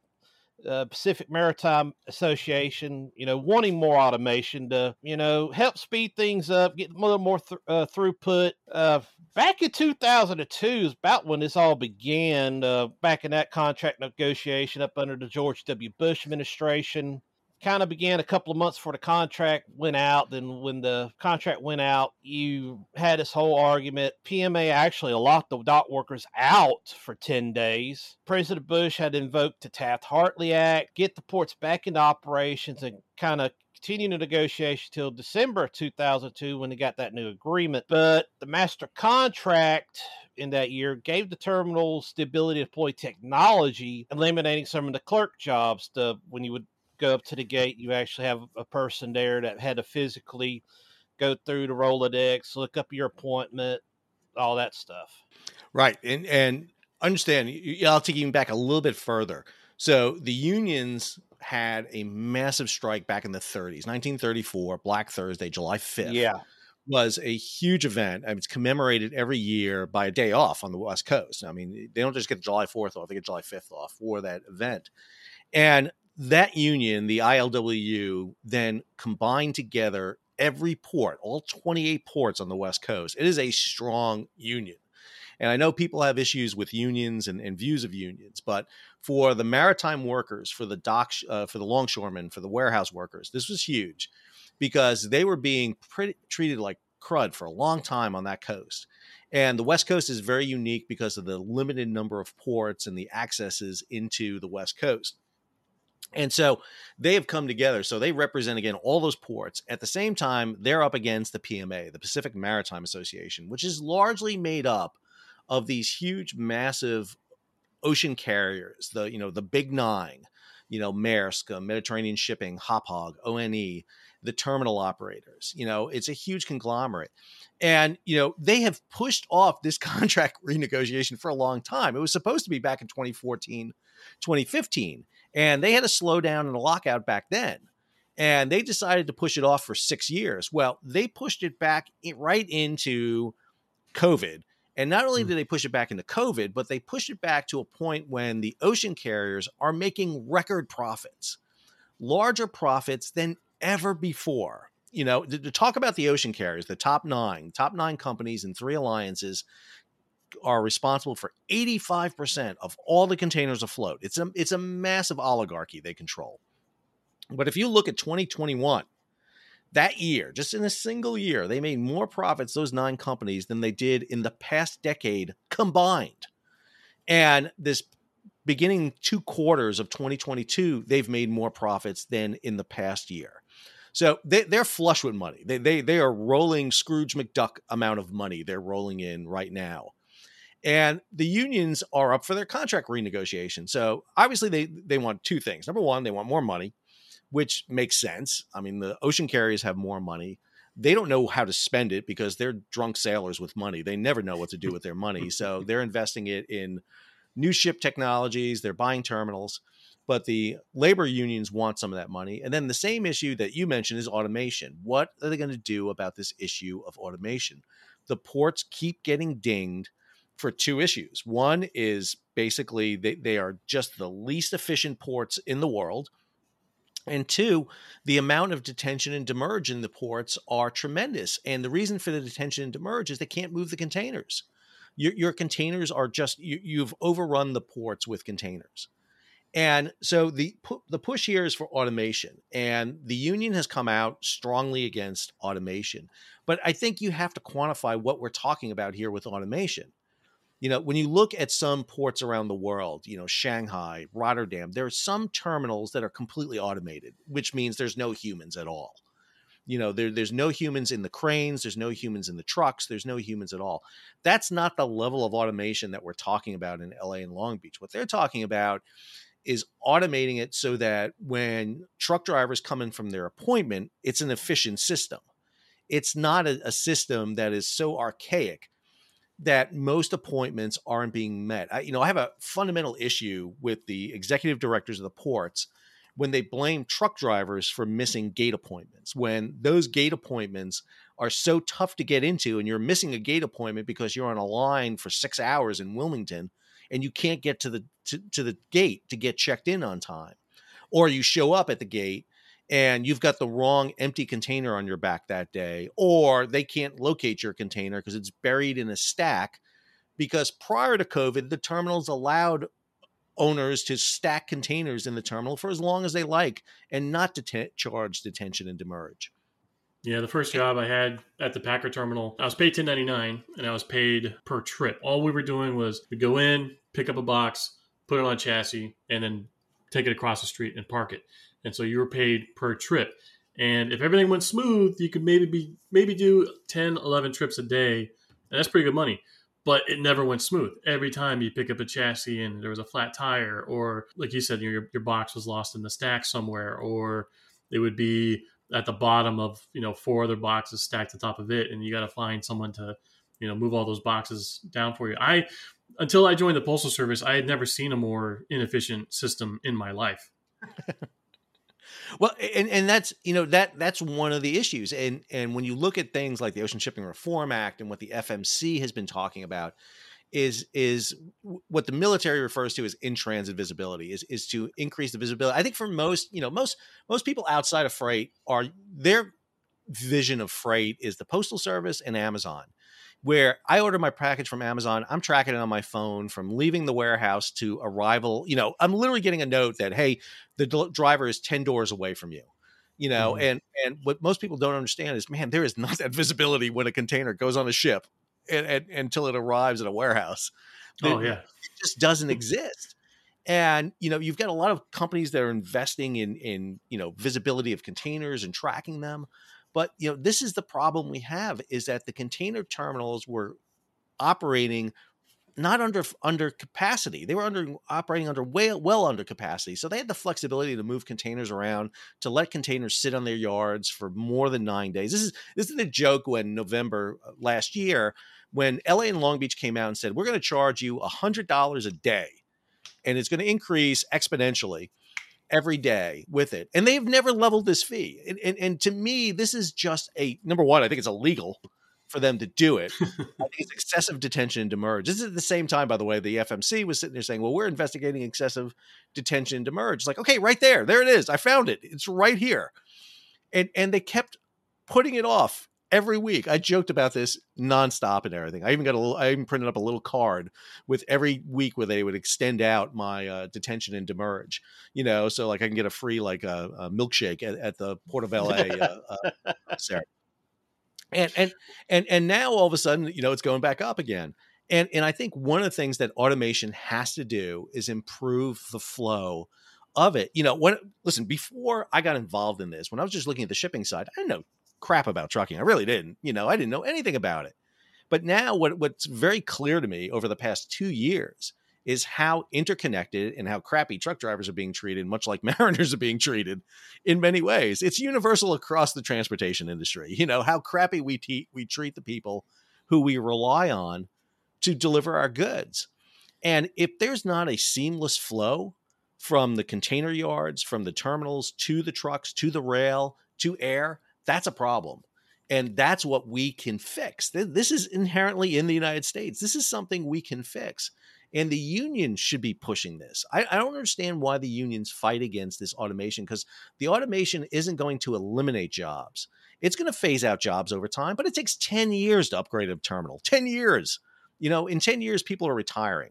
uh, Pacific Maritime Association, you know, wanting more automation to, you know, help speed things up, get a little more th- uh, throughput. Uh, back in 2002 is about when this all began, uh, back in that contract negotiation up under the George W. Bush administration kind of began a couple of months before the contract went out. Then, when the contract went out, you had this whole argument. PMA actually locked the dock workers out for 10 days. President Bush had invoked the Taft Hartley Act, get the ports back into operations, and kind of continue the negotiation till December 2002 when they got that new agreement. But the master contract in that year gave the terminals the ability to deploy technology, eliminating some of the clerk jobs to when you would go up to the gate, you actually have a person there that had to physically go through the Rolodex, look up your appointment, all that stuff. Right, and and understand. I'll take you back a little bit further. So the unions had a massive strike back in the 30s, 1934, Black Thursday, July 5th. Yeah. Was a huge event. I mean, it's commemorated every year by a day off on the West Coast. I mean, they don't just get July 4th off, they get July 5th off for that event. And that union, the ILWU, then combined together every port, all 28 ports on the West Coast. It is a strong union. And I know people have issues with unions and, and views of unions, but for the maritime workers, for the dock, uh, for the longshoremen, for the warehouse workers, this was huge because they were being pretty, treated like crud for a long time on that coast. And the West Coast is very unique because of the limited number of ports and the accesses into the West Coast. And so they have come together. So they represent again all those ports. At the same time, they're up against the PMA, the Pacific Maritime Association, which is largely made up of these huge, massive ocean carriers, the you know the big nine, you know Maersk, uh, Mediterranean Shipping, Hapag, ONE, the terminal operators. You know, it's a huge conglomerate. And, you know, they have pushed off this contract renegotiation for a long time. It was supposed to be back in 2014, 2015. And they had a slowdown and a lockout back then. And they decided to push it off for six years. Well, they pushed it back right into COVID and not only hmm. did they push it back into COVID, but they pushed it back to a point when the ocean carriers are making record profits, larger profits than ever before. You know, to, to talk about the ocean carriers, the top nine, top nine companies and three alliances are responsible for 85% of all the containers afloat. It's a it's a massive oligarchy they control. But if you look at 2021, that year, just in a single year, they made more profits, those nine companies, than they did in the past decade combined. And this beginning two quarters of 2022, they've made more profits than in the past year. So they, are flush with money. They, they, they are rolling Scrooge McDuck amount of money they're rolling in right now. And the unions are up for their contract renegotiation. So obviously they, they want two things. Number one, they want more money which makes sense. I mean, the ocean carriers have more money. They don't know how to spend it because they're drunk sailors with money. They never know what to do with their money. So they're investing it in new ship technologies, they're buying terminals. But the labor unions want some of that money. And then the same issue that you mentioned is automation. What are they going to do about this issue of automation? The ports keep getting dinged for two issues. One is basically they, they are just the least efficient ports in the world and two, the amount of detention and demurrage in the ports are tremendous. And the reason for the detention and demurrage is they can't move the containers. Your, your containers are just, you, you've overrun the ports with containers. And so the the push here is for automation, and the union has come out strongly against automation. But I think you have to quantify what we're talking about here with automation you know when you look at some ports around the world you know shanghai rotterdam there are some terminals that are completely automated which means there's no humans at all. You know there, there's no humans in the cranes there's no humans in the trucks there's no humans at all. That's not the level of automation that we're talking about in la and long beach. What they're talking about is automating it so that when truck drivers come in from their appointment it's an efficient system. It's not a, a system that is so archaic that most appointments aren't being met. I, you know, I have a fundamental issue with the executive directors of the ports when they blame truck drivers for missing gate appointments. When those gate appointments are so tough to get into, and you're missing a gate appointment because you're on a line for six hours in Wilmington, and you can't get to the to, to the gate to get checked in on time, or you show up at the gate and you've got the wrong empty container on your back that day, or they can't locate your container because it's buried in a stack. Because prior to COVID, the terminals allowed owners to stack containers in the terminal for as long as they like and not to charge detention and demurrage. Yeah, the first job I had at the Packer terminal, I was paid 10.99 and I was paid per trip. All we were doing was we go in, pick up a box, put it on a chassis, and then take it across the street and park it and so you were paid per trip. And if everything went smooth, you could maybe be maybe do 10, 11 trips a day, and that's pretty good money. but it never went smooth. Every time you pick up a chassis and there was a flat tire, or like you said, your your box was lost in the stack somewhere, or it would be at the bottom of you know four other boxes stacked on top of it, and you got to find someone to you know move all those boxes down for you. I until I joined the postal service, I had never seen a more inefficient system in my life. well, and and that's you know that that's one of the issues, and and when you look at things like the Ocean Shipping Reform Act and what the FMC has been talking about, is is what the military refers to as in transit visibility is is to increase the visibility. I think for most you know most most people outside of freight are their vision of freight is the postal service and Amazon where I order my package from Amazon, I'm tracking it on my phone from leaving the warehouse to arrival. You know, I'm literally getting a note that hey, the d- driver is 10 doors away from you. You know, mm-hmm. and and what most people don't understand is, man, there is not that visibility when a container goes on a ship and, and, until it arrives at a warehouse. Oh yeah, it just doesn't exist. And you know, you've got a lot of companies that are investing in in you know visibility of containers and tracking them. But you know, this is the problem we have is that the container terminals were operating not under under capacity. They were under operating under way well under capacity. So they had the flexibility to move containers around, to let containers sit on their yards for more than nine days. This is this is the joke when November uh, last year, when LA and Long Beach came out and said, we're going to charge you hundred dollars a day, and it's going to increase exponentially every day with it. And they've never leveled this fee. And, and, and, to me, this is just a number one, I think it's illegal for them to do it. I think it's excessive detention and demurrage. This is at the same time, by the way, the FMC was sitting there saying, well, we're investigating excessive detention and demurrage. It's like, okay, right there. There it is. I found it. It's right here. And and they kept putting it off every week. I joked about this nonstop and everything. I even got a little, I even printed up a little card with every week where they would extend out my uh, detention and demurrage, you know, so like I can get a free like a, uh, a milkshake at, at, the Port of LA. Uh, uh, and, and, and, and now all of a sudden, you know, it's going back up again. And, and I think one of the things that automation has to do is improve the flow of it. You know, when listen, before I got involved in this, when I was just looking at the shipping side, I didn't know crap about trucking. I really didn't. You know, I didn't know anything about it. But now, what what's very clear to me over the past two years is how interconnected and how crappy truck drivers are being treated, much like mariners are being treated in many ways. It's universal across the transportation industry. You know, how crappy we, te- we treat the people who we rely on to deliver our goods. And if there's not a seamless flow from the container yards, from the terminals to the trucks, to the rail, to air, that's a problem. And that's what we can fix. This is inherently in the United States. This is something we can fix. And the union should be pushing this. I, I don't understand why the unions fight against this automation because the automation isn't going to eliminate jobs. It's going to phase out jobs over time, but it takes 10 years to upgrade a terminal. 10 years. You know, in 10 years, people are retiring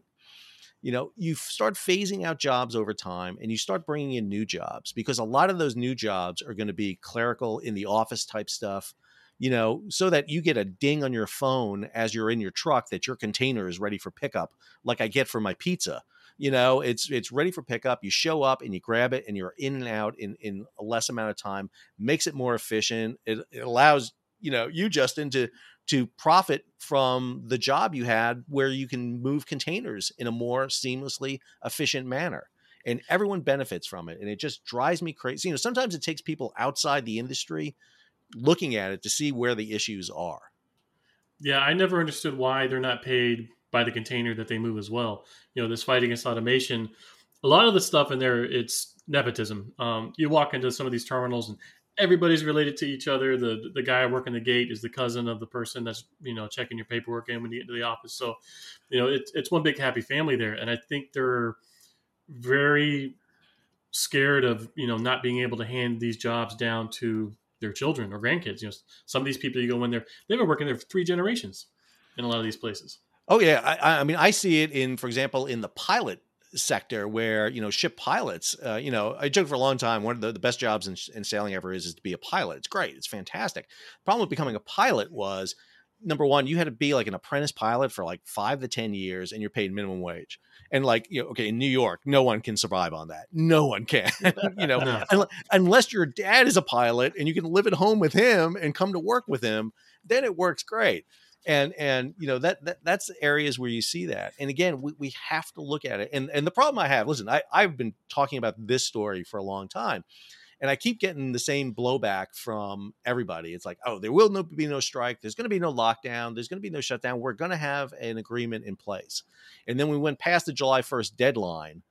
you know you start phasing out jobs over time and you start bringing in new jobs because a lot of those new jobs are going to be clerical in the office type stuff you know so that you get a ding on your phone as you're in your truck that your container is ready for pickup like i get for my pizza you know it's it's ready for pickup you show up and you grab it and you're in and out in in a less amount of time makes it more efficient it, it allows you know you justin to to profit from the job you had where you can move containers in a more seamlessly efficient manner. And everyone benefits from it and it just drives me crazy. You know sometimes it takes people outside the industry looking at it to see where the issues are. Yeah i never understood why they're not paid by the container that they move as well. You know this fight against automation a lot of the stuff in there it's nepotism. Um, you walk into some of these terminals and everybody's related to each other. The the guy working the gate is the cousin of the person that's you know checking your paperwork in when you get to the office. So, you know, it's it's one big happy family there, and I think they're very scared of you know not being able to hand these jobs down to their children or grandkids. You know, some of these people you go in there, they've been working there for three generations in a lot of these places. Oh yeah, I, I mean, I see it in, for example, in the pilot sector where you know ship pilots uh, you know i joked for a long time one of the, the best jobs in, in sailing ever is, is to be a pilot. It's great. It's fantastic. The problem with becoming a pilot was number one you had to be like an apprentice pilot for like five to ten years and you're paid minimum wage. And like you know okay in new york no one can survive on that. No one can you know no. unless your dad is a pilot and you can live at home with him and come to work with him then it works great and and you know that, that that's areas where you see that and again we, we have to look at it and and the problem i have listen I, i've been talking about this story for a long time and i keep getting the same blowback from everybody it's like oh there will no, be no strike there's going to be no lockdown there's going to be no shutdown we're going to have an agreement in place and then we went past the july 1st deadline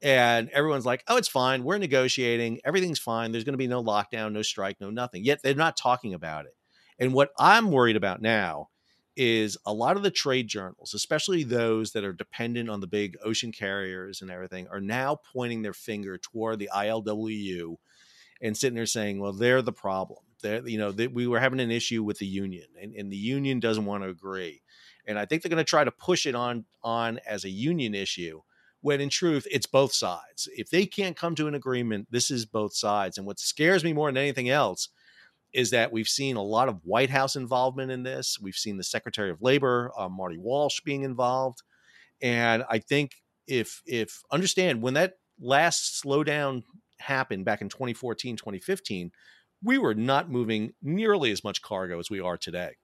and everyone's like oh it's fine we're negotiating everything's fine there's going to be no lockdown no strike no nothing yet they're not talking about it and what i'm worried about now is a lot of the trade journals, especially those that are dependent on the big ocean carriers and everything, are now pointing their finger toward the ILWU and sitting there saying, "Well, they're the problem. They're, you know, they, we were having an issue with the union, and, and the union doesn't want to agree." And I think they're going to try to push it on on as a union issue, when in truth it's both sides. If they can't come to an agreement, this is both sides. And what scares me more than anything else is that we've seen a lot of White House involvement in this. We've seen the Secretary of Labor, uh, Marty Walsh, being involved, and I think if if understand when that last slowdown happened back in 2014, 2015, we were not moving nearly as much cargo as we are today.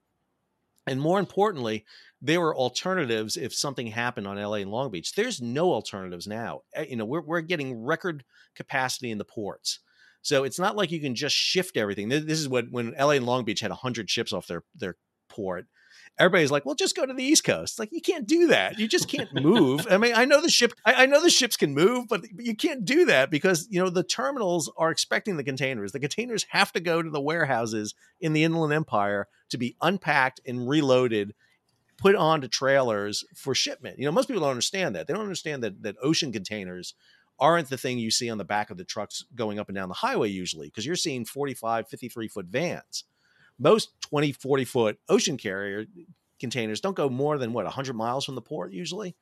And more importantly, there were alternatives if something happened on LA and Long Beach. There's no alternatives now. Eh, you know, we're, we're getting record capacity in the ports. So it's not like you can just shift everything. This is what when LA and Long Beach had 100 ships off their their port. Everybody's like, well, just go to the East Coast. Like, you can't do that. You just can't move. I mean, I know the ship, I, I know the ships can move, but you can't do that because you know the terminals are expecting the containers. The containers have to go to the warehouses in the Inland Empire to be unpacked and reloaded put onto trailers for shipment. You know, most people don't understand that. They don't understand that that ocean containers aren't the thing you see on the back of the trucks going up and down the highway usually because you're seeing 45 53 foot vans. Most 20 40 foot ocean carrier containers don't go more than what 100 miles from the port usually?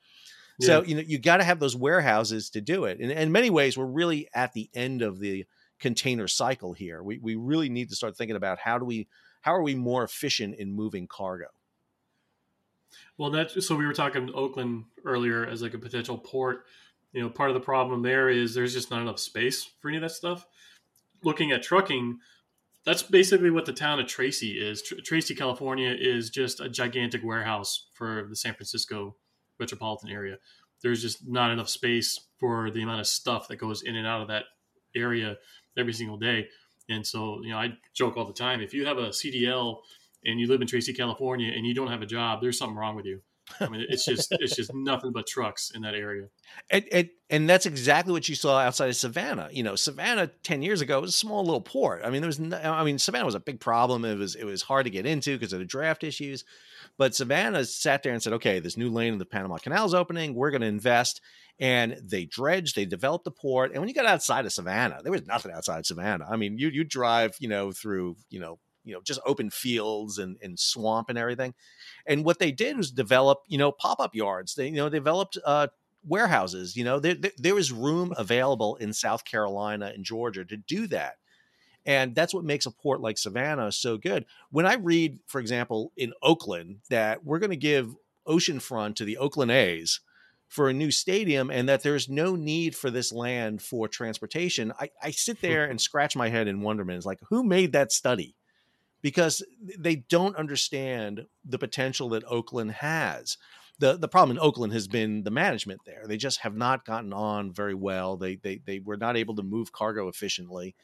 Yeah. so you know you got to have those warehouses to do it and in many ways we're really at the end of the container cycle here. We, we really need to start thinking about how do we how are we more efficient in moving cargo? Well that so we were talking oakland earlier as like a potential port you know, part of the problem there is there's just not enough space for any of that stuff. Looking at trucking, that's basically what the town of Tracy is. Tr- Tracy, California is just a gigantic warehouse for the San Francisco metropolitan area. There's just not enough space for the amount of stuff that goes in and out of that area every single day. And so, you know, I joke all the time if you have a CDL and you live in Tracy, California, and you don't have a job, there's something wrong with you. I mean, it's just it's just nothing but trucks in that area. And, and, and that's exactly what you saw outside of Savannah. You know, Savannah ten years ago was a small little port. I mean, there was no, I mean, Savannah was a big problem. It was it was hard to get into because of the draft issues. But Savannah sat there and said, "Okay, this new lane of the Panama Canal is opening. We're going to invest." And they dredged, they developed the port. And when you got outside of Savannah, there was nothing outside Savannah. I mean, you you drive, you know, through you know you know just open fields and, and swamp and everything. And what they did was develop you know pop-up yards. They you know developed uh, warehouses you know there, there, there was room available in south carolina and georgia to do that. And that's what makes a port like savannah so good. When i read for example in oakland that we're going to give oceanfront to the oakland a's for a new stadium and that there's no need for this land for transportation i, I sit there and scratch my head in wonderment. It's like who made that study because they don't understand the potential that Oakland has. The, the problem in Oakland has been the management there. They just have not gotten on very well. They, they, they were not able to move cargo efficiently.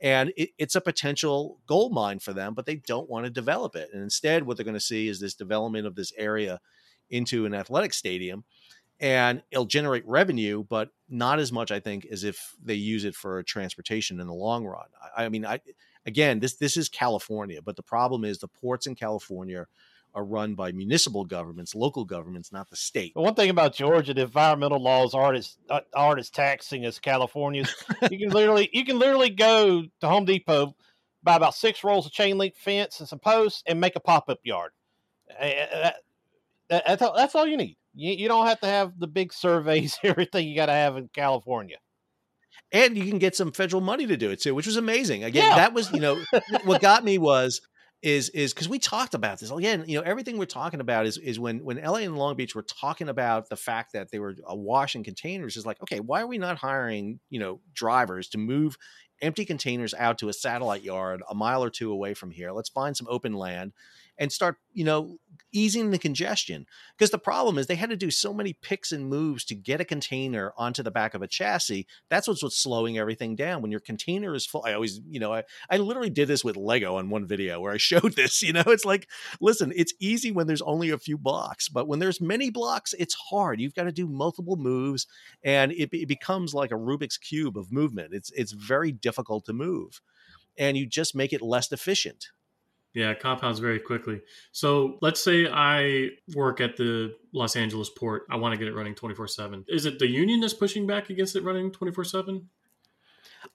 And it, it's a potential gold mine for them, but they don't want to develop it. And instead, what they're going to see is this development of this area into an athletic stadium and it'll generate revenue, but not as much, I think, as if they use it for transportation in the long run. I, I mean, I again, this this is California, but the problem is the ports in California are run by municipal governments, local governments, not the state. one thing about Georgia, the environmental laws aren't as uh, aren't as taxing as California's. you can literally you can literally go to Home Depot, buy about six rolls of chain link fence and some posts, and make a pop up yard. That, that, that's all, that's all you need. You, you don't have to have the big surveys, everything you got to have in California and you can get some federal money to do it too, which was amazing. Again, yeah. that was you know what got me was is is because we talked about this again. You know, everything we're talking about is is when when LA and Long Beach were talking about the fact that they were uh, washing containers. Is like, okay, why are we not hiring you know drivers to move empty containers out to a satellite yard a mile or two away from here. Let's find some open land and start, you know, easing the congestion. Because the problem is they had to do so many picks and moves to get a container onto the back of a chassis. That's what's what's slowing everything down. When your container is full, I always, you know, I, I literally did this with Lego on one video where I showed this. You know, it's like, listen, it's easy when there's only a few blocks, but when there's many blocks, it's hard. You've got to do multiple moves, and it, it becomes like a Rubik's cube of movement. It's it's very difficult to move, and you just make it less efficient. Yeah, compounds very quickly. So let's say I work at the Los Angeles port. I want to get it running 24 7. Is it the union that's pushing back against it running 24 7?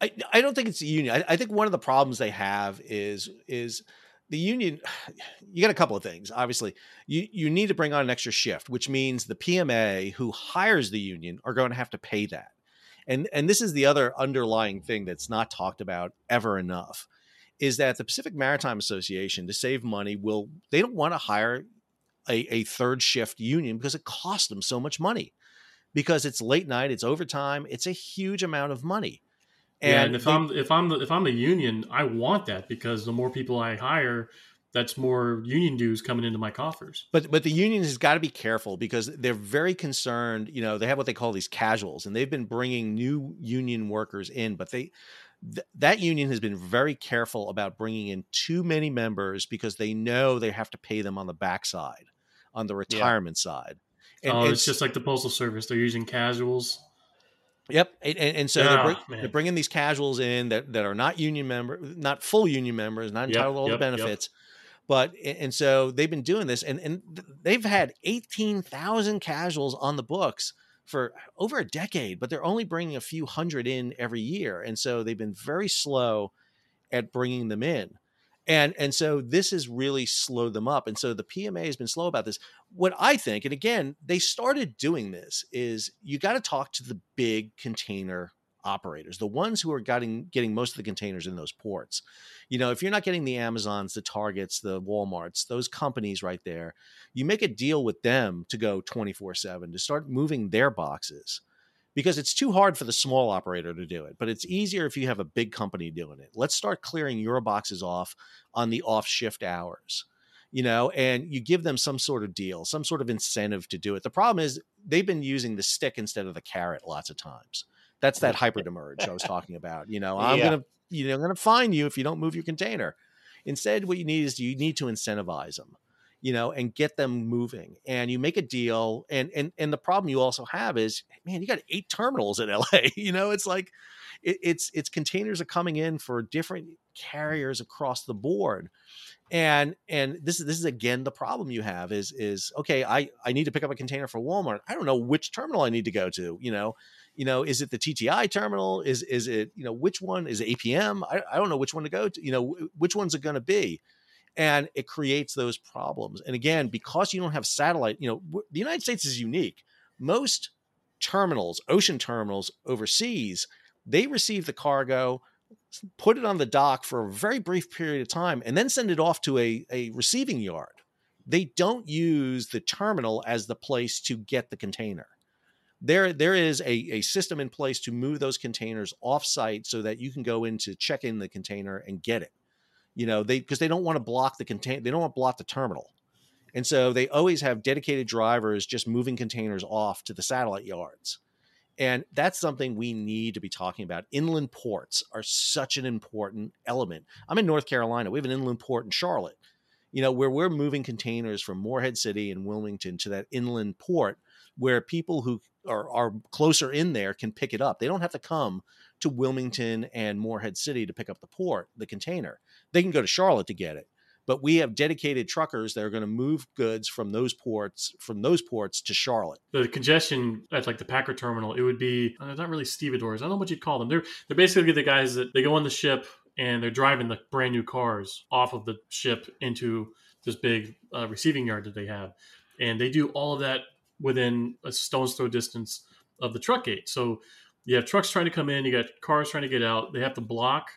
I, I don't think it's the union. I, I think one of the problems they have is is the union you got a couple of things obviously you you need to bring on an extra shift which means the pma who hires the union are going to have to pay that and and this is the other underlying thing that's not talked about ever enough is that the Pacific Maritime Association, to save money, will they don't want to hire a, a third shift union because it costs them so much money. Because it's late night, it's overtime, it's a huge amount of money. And, yeah, and if they, I'm if I'm the, if I'm the union, I want that because the more people I hire, that's more union dues coming into my coffers. But but the union has got to be careful because they're very concerned. You know, they have what they call these casuals, and they've been bringing new union workers in, but they th- that union has been very careful about bringing in too many members because they know they have to pay them on the backside, on the retirement yeah. side. And, oh, it's, just like the postal service; they're using casuals. Yep, and, and so they're, ah, bring, they're, bringing these casuals in that, that are not union member, not full union members, not entitled yep, to all yep, the benefits. Yep. But and so they've been doing this, and and they've had eighteen thousand casuals on the books for over a decade, but they're only bringing a few hundred in every year. And so they've been very slow at bringing them in. And, and so this has really slowed them up. And so the PMA has been slow about this. What I think, and again, they started doing this, is you got to talk to the big container operators, the ones who are getting getting most of the containers in those ports. You know, if you're not getting the Amazons, the Targets, the Walmarts, those companies right there, you make a deal with them to go 24/7 to start moving their boxes. Because it's too hard for the small operator to do it, but it's easier if you have a big company doing it. Let's start clearing your boxes off on the off shift hours you know, and you give them some sort of deal, some sort of incentive to do it. The problem is they've been using the stick instead of the carrot lots of times. That's that hyperdemurrage I was talking about. You know, I'm yeah. gonna you know I'm gonna fine you if you don't move your container. Instead, what you need is you need to incentivize them, you know, and get them moving. And you make a deal. And and and the problem you also have is, man, you got eight terminals in LA. you know, it's like it, it's it's containers are coming in for different carriers across the board and and this is this is again the problem you have is is okay i i need to pick up a container for walmart i don't know which terminal i need to go to you know you know is it the tti terminal? Is is it you know which one? Is apm i, I don't know which one to go to you know which one's it going to be? And it creates those problems. And again because you don't have satellite you know the united states is unique. Most terminals ocean terminals overseas they receive the cargo put it on the dock for a very brief period of time, and then send it off to a, a receiving yard. They don't use the terminal as the place to get the container. There, there is a, a system in place to move those containers off site so that you can go in to check in the container and get it. You know, they because they don't want to block the contain they don't want to block the terminal. And so they always have dedicated drivers just moving containers off to the satellite yards. And that's something we need to be talking about. Inland ports are such an important element. I'm in North Carolina. We have an inland port in Charlotte, you know, where we're moving containers from Morehead City and Wilmington to that inland port where people who are, are closer in there can pick it up. They don't have to come to Wilmington and Morehead City to pick up the port, the container. They can go to Charlotte to get it but we have dedicated truckers that are going to move goods from those ports from those ports to Charlotte. The congestion at like the Packer terminal, it would be uh, not really stevedores. I don't know what you'd call them. They're they're basically the guys that they go on the ship and they're driving the brand new cars off of the ship into this big uh, receiving yard that they have, and they do all of that within a stone's throw distance of the truck gate. So you have trucks trying to come in, you got cars trying to get out. They have to block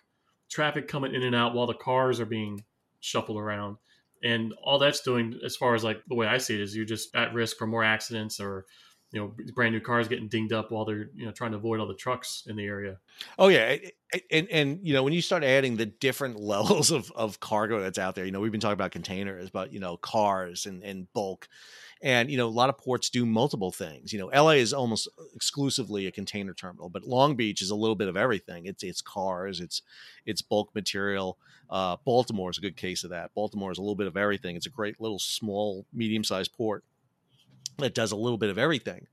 traffic coming in and out while the cars are being shuffled around. And all that's doing, as far as like the way I see it, is you're just at risk for more accidents or you know brand new cars getting dinged up while they're you know trying to avoid all the trucks in the area. Oh yeah, and and you know when you start adding the different levels of of cargo that's out there, you know we've been talking about containers, but you know cars and and bulk, and you know a lot of ports do multiple things. You know LA is almost exclusively a container terminal, but Long Beach is a little bit of everything. It's it's cars, it's it's bulk material. Uh, Baltimore is a good case of that. Baltimore is a little bit of everything. It's a great little small medium sized port that does a little bit of everything.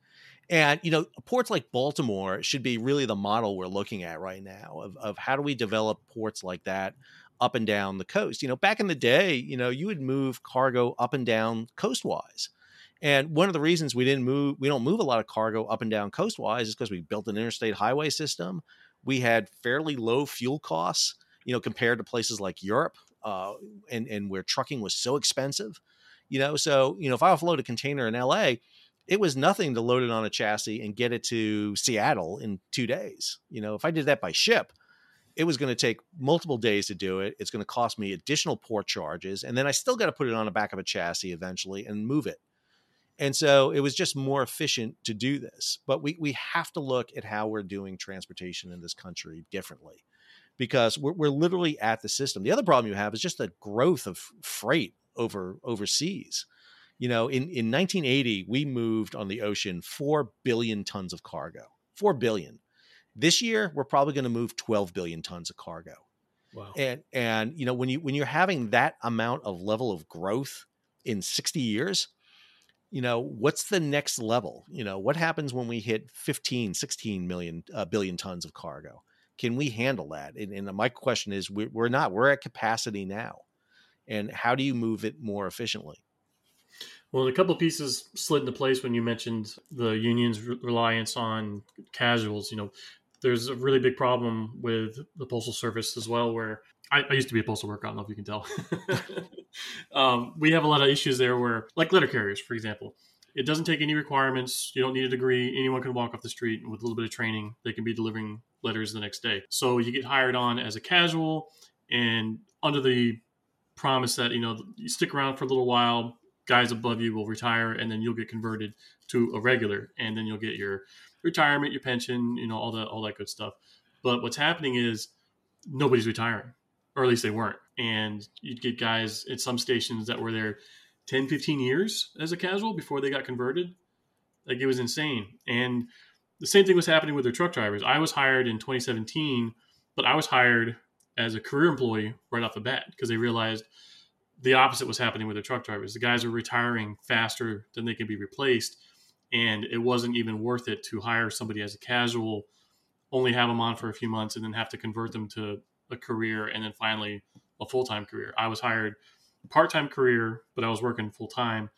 And you know, ports like Baltimore should be really the model we're looking at right now of, of how do we develop ports like that up and down the coast. You know, back in the day, you know, you would move cargo up and down coastwise. And one of the reasons we didn't move, we don't move a lot of cargo up and down coastwise is because we built an interstate highway system. We had fairly low fuel costs, you know, compared to places like Europe, uh, and and where trucking was so expensive. You know, so you know, if I offload a container in LA, it was nothing to load it on a chassis and get it to Seattle in two days. You know, if I did that by ship, it was going to take multiple days to do it. It's going to cost me additional port charges, and then I still got to put it on the back of a chassis eventually and move it. And so it was just more efficient to do this. But we we have to look at how we're doing transportation in this country differently because we're, we're literally at the system. The other problem you have is just the growth of freight over overseas. You know, in, in 1980, we moved on the ocean 4 billion tons of cargo. 4 billion. This year, we're probably going to move 12 billion tons of cargo. Wow. And and you know, when you when you're having that amount of level of growth in 60 years, you know, what's the next level? You know, what happens when we hit 15, 16 million uh, billion tons of cargo? Can we handle that? And, and my question is, we're, we're not. We're at capacity now and how do you move it more efficiently? Well, a couple of pieces slid into place when you mentioned the union's reliance on casuals. You know, there's a really big problem with the postal service as well, where I, I used to be a postal worker. I don't know if you can tell. um, we have a lot of issues there, where like letter carriers, for example, it doesn't take any requirements. You don't need a degree. Anyone can walk off the street with a little bit of training. They can be delivering letters the next day. So you get hired on as a casual, and under the promise that you know you stick around for a little while guys above you will retire and then you'll get converted to a regular and then you'll get your retirement your pension you know all that all that good stuff but what's happening is nobody's retiring or at least they weren't. And you'd get guys at some stations that were there 10 15 years as a casual before they got converted. Like it was insane. And the same thing was happening with their truck drivers. I was hired in 2017 but i was hired as a career employee right off the bat because they realized the opposite was happening with the truck drivers. The guys were retiring faster than they could be replaced, and it wasn't even worth it to hire somebody as a casual, only have them on for a few months, and then have to convert them to a career, and then finally a full time career. I was hired part time career, but I was working full time,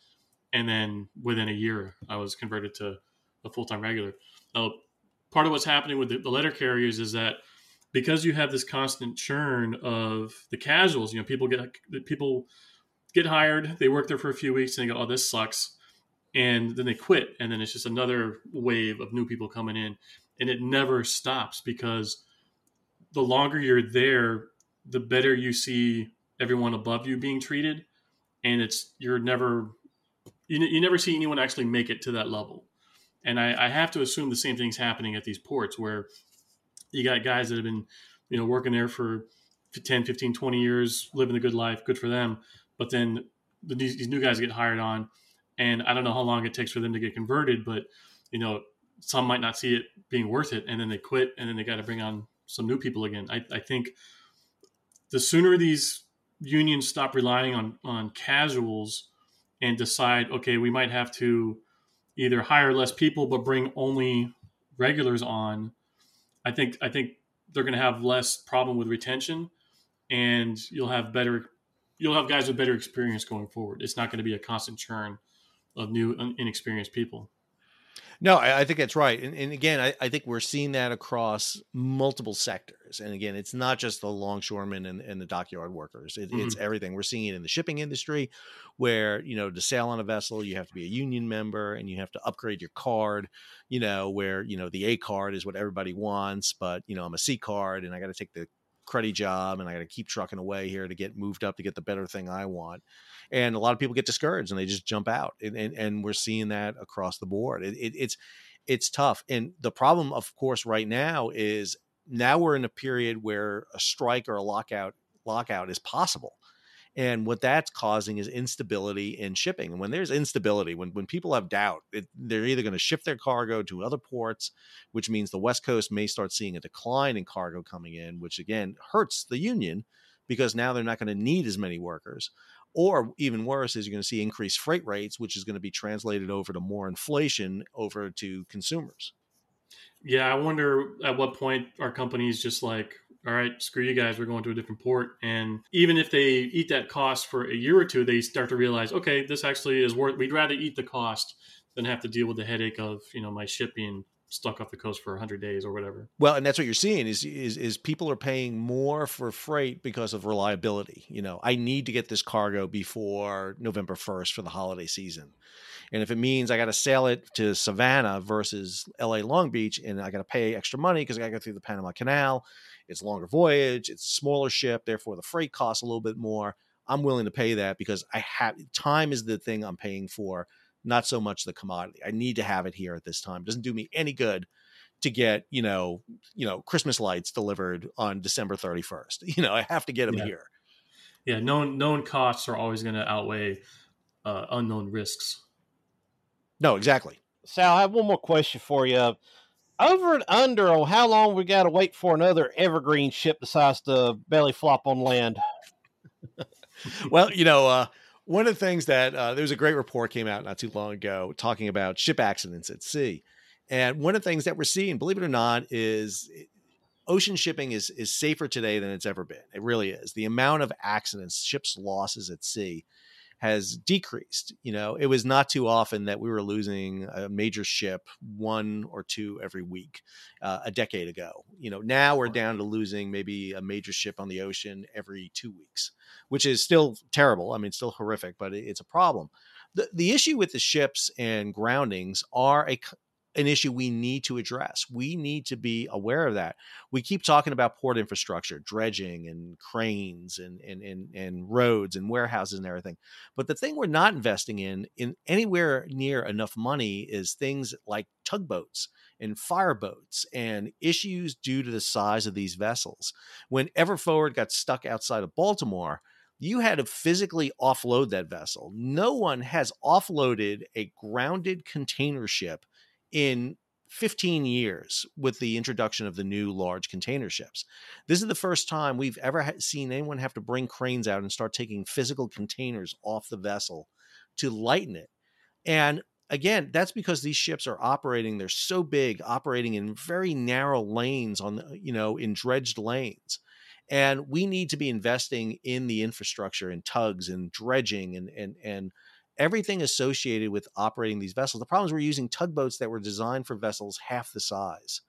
and then within a year, I was converted to a full time regular. Now, part of what's happening with the, the letter carriers is that because you have this constant churn of the casuals, you know, people get people get hired, they work there for a few weeks and they go, "Oh, this sucks." And then they quit and then it's just another wave of new people coming in and it never stops because the longer you're there, the better you see everyone above you being treated and it's you're never you, you never see anyone actually make it to that level. And I, I have to assume the same thing's happening at these ports where you got guys that have been, you know, working there for 10, 15, 20 years, living a good life, good for them. But then the, these new guys get hired on, and I don't know how long it takes for them to get converted, but you know, some might not see it being worth it, and then they quit, and then they got to bring on some new people again. I, I think the sooner these unions stop relying on on casuals and decide, okay, we might have to either hire less people but bring only regulars on I think I think they're going to have less problem with retention, and you'll have better you'll have guys with better experience going forward. It's not going to be a constant churn of new inexperienced people. No, I, I think that's right. And, and again, I, I, think we're seeing that across multiple sectors. And again, it's not just the longshoremen and, and the dockyard workers. It, mm-hmm. It's everything. We're seeing it in the shipping industry where, you know, to sail on a vessel, you have to be a union member and you have to upgrade your card, you know, where, you know, the A card is what everybody wants, but, you know, I'm a C card and I got to take the cruddy job and I got to keep trucking away here to get moved up to get the better thing I want. And a lot of people get discouraged and they just jump out. And, and, and we're seeing that across the board. It, it, it's, it's tough. And the problem, of course, right now is now we're in a period where a strike or a lockout lockout is possible and what that's causing is instability in shipping. And when there's instability, when, when people have doubt, it, they're either going to shift their cargo to other ports, which means the West Coast may start seeing a decline in cargo coming in, which again hurts the union because now they're not going to need as many workers. Or even worse, is you're going to see increased freight rates, which is going to be translated over to more inflation over to consumers. Yeah, I wonder at what point are companies just like, all right, screw you guys, we're going to a different port. And even if they eat that cost for a year or two, they start to realize, okay, this actually is worth. We'd rather eat the cost than have to deal with the headache of you know my ship being stuck off the coast for 100 days or whatever. Well, and that's what you're seeing is is is people are paying more for freight because of reliability. You know, I need to get this cargo before November 1st for the holiday season. And if it means I got to sail it to Savannah versus LA Long Beach and I got to pay extra money because I got to go through the Panama Canal it's a longer voyage, it's a smaller ship, therefore the freight costs a little bit more. I'm willing to pay that because I have time is the thing I'm paying for, not so much the commodity. I need to have it here at this time. It doesn't do me any good to get, you know, you know, Christmas lights delivered on December 31st. You know, I have to get them yeah. here. Yeah, known known costs are always going to outweigh uh, unknown risks. No, exactly. Sal, I have one more question for you over and under on how long we got to wait for another Evergreen ship decides to belly flop on land. well, you know, uh, one of the things that uh, there was a great report came out not too long ago talking about ship accidents at sea, and one of the things that we're seeing, believe it or not, is ocean shipping is is safer today than it's ever been. It really is. The amount of accidents, ships losses at sea has decreased. You know, it was not too often that we were losing a major ship one or two every week uh, a decade ago. You know, now we're down to losing maybe a major ship on the ocean every two weeks, which is still terrible. I mean, still horrific, but it's a problem. The, the issue with the ships and groundings are a an issue we need to address. We need to be aware of that. We keep talking about port infrastructure, dredging and cranes and and and, and roads and warehouses and everything. But the thing we're not investing in in anywhere near enough money is things like tugboats and fireboats and issues due to the size of these vessels. When Ever Forward got stuck outside of Baltimore, you had to physically offload that vessel. No one has offloaded a grounded container ship in 15 years with the introduction of the new large container ships. This is the first time we've ever seen anyone have to bring cranes out and start taking physical containers off the vessel to lighten it. And again, that's because these ships are operating, they're so big, operating in very narrow lanes on, you know, in dredged lanes. And we need to be investing in the infrastructure and tugs and dredging and and and everything associated with operating these vessels. The problem is we're using tugboats that were designed for vessels half the size.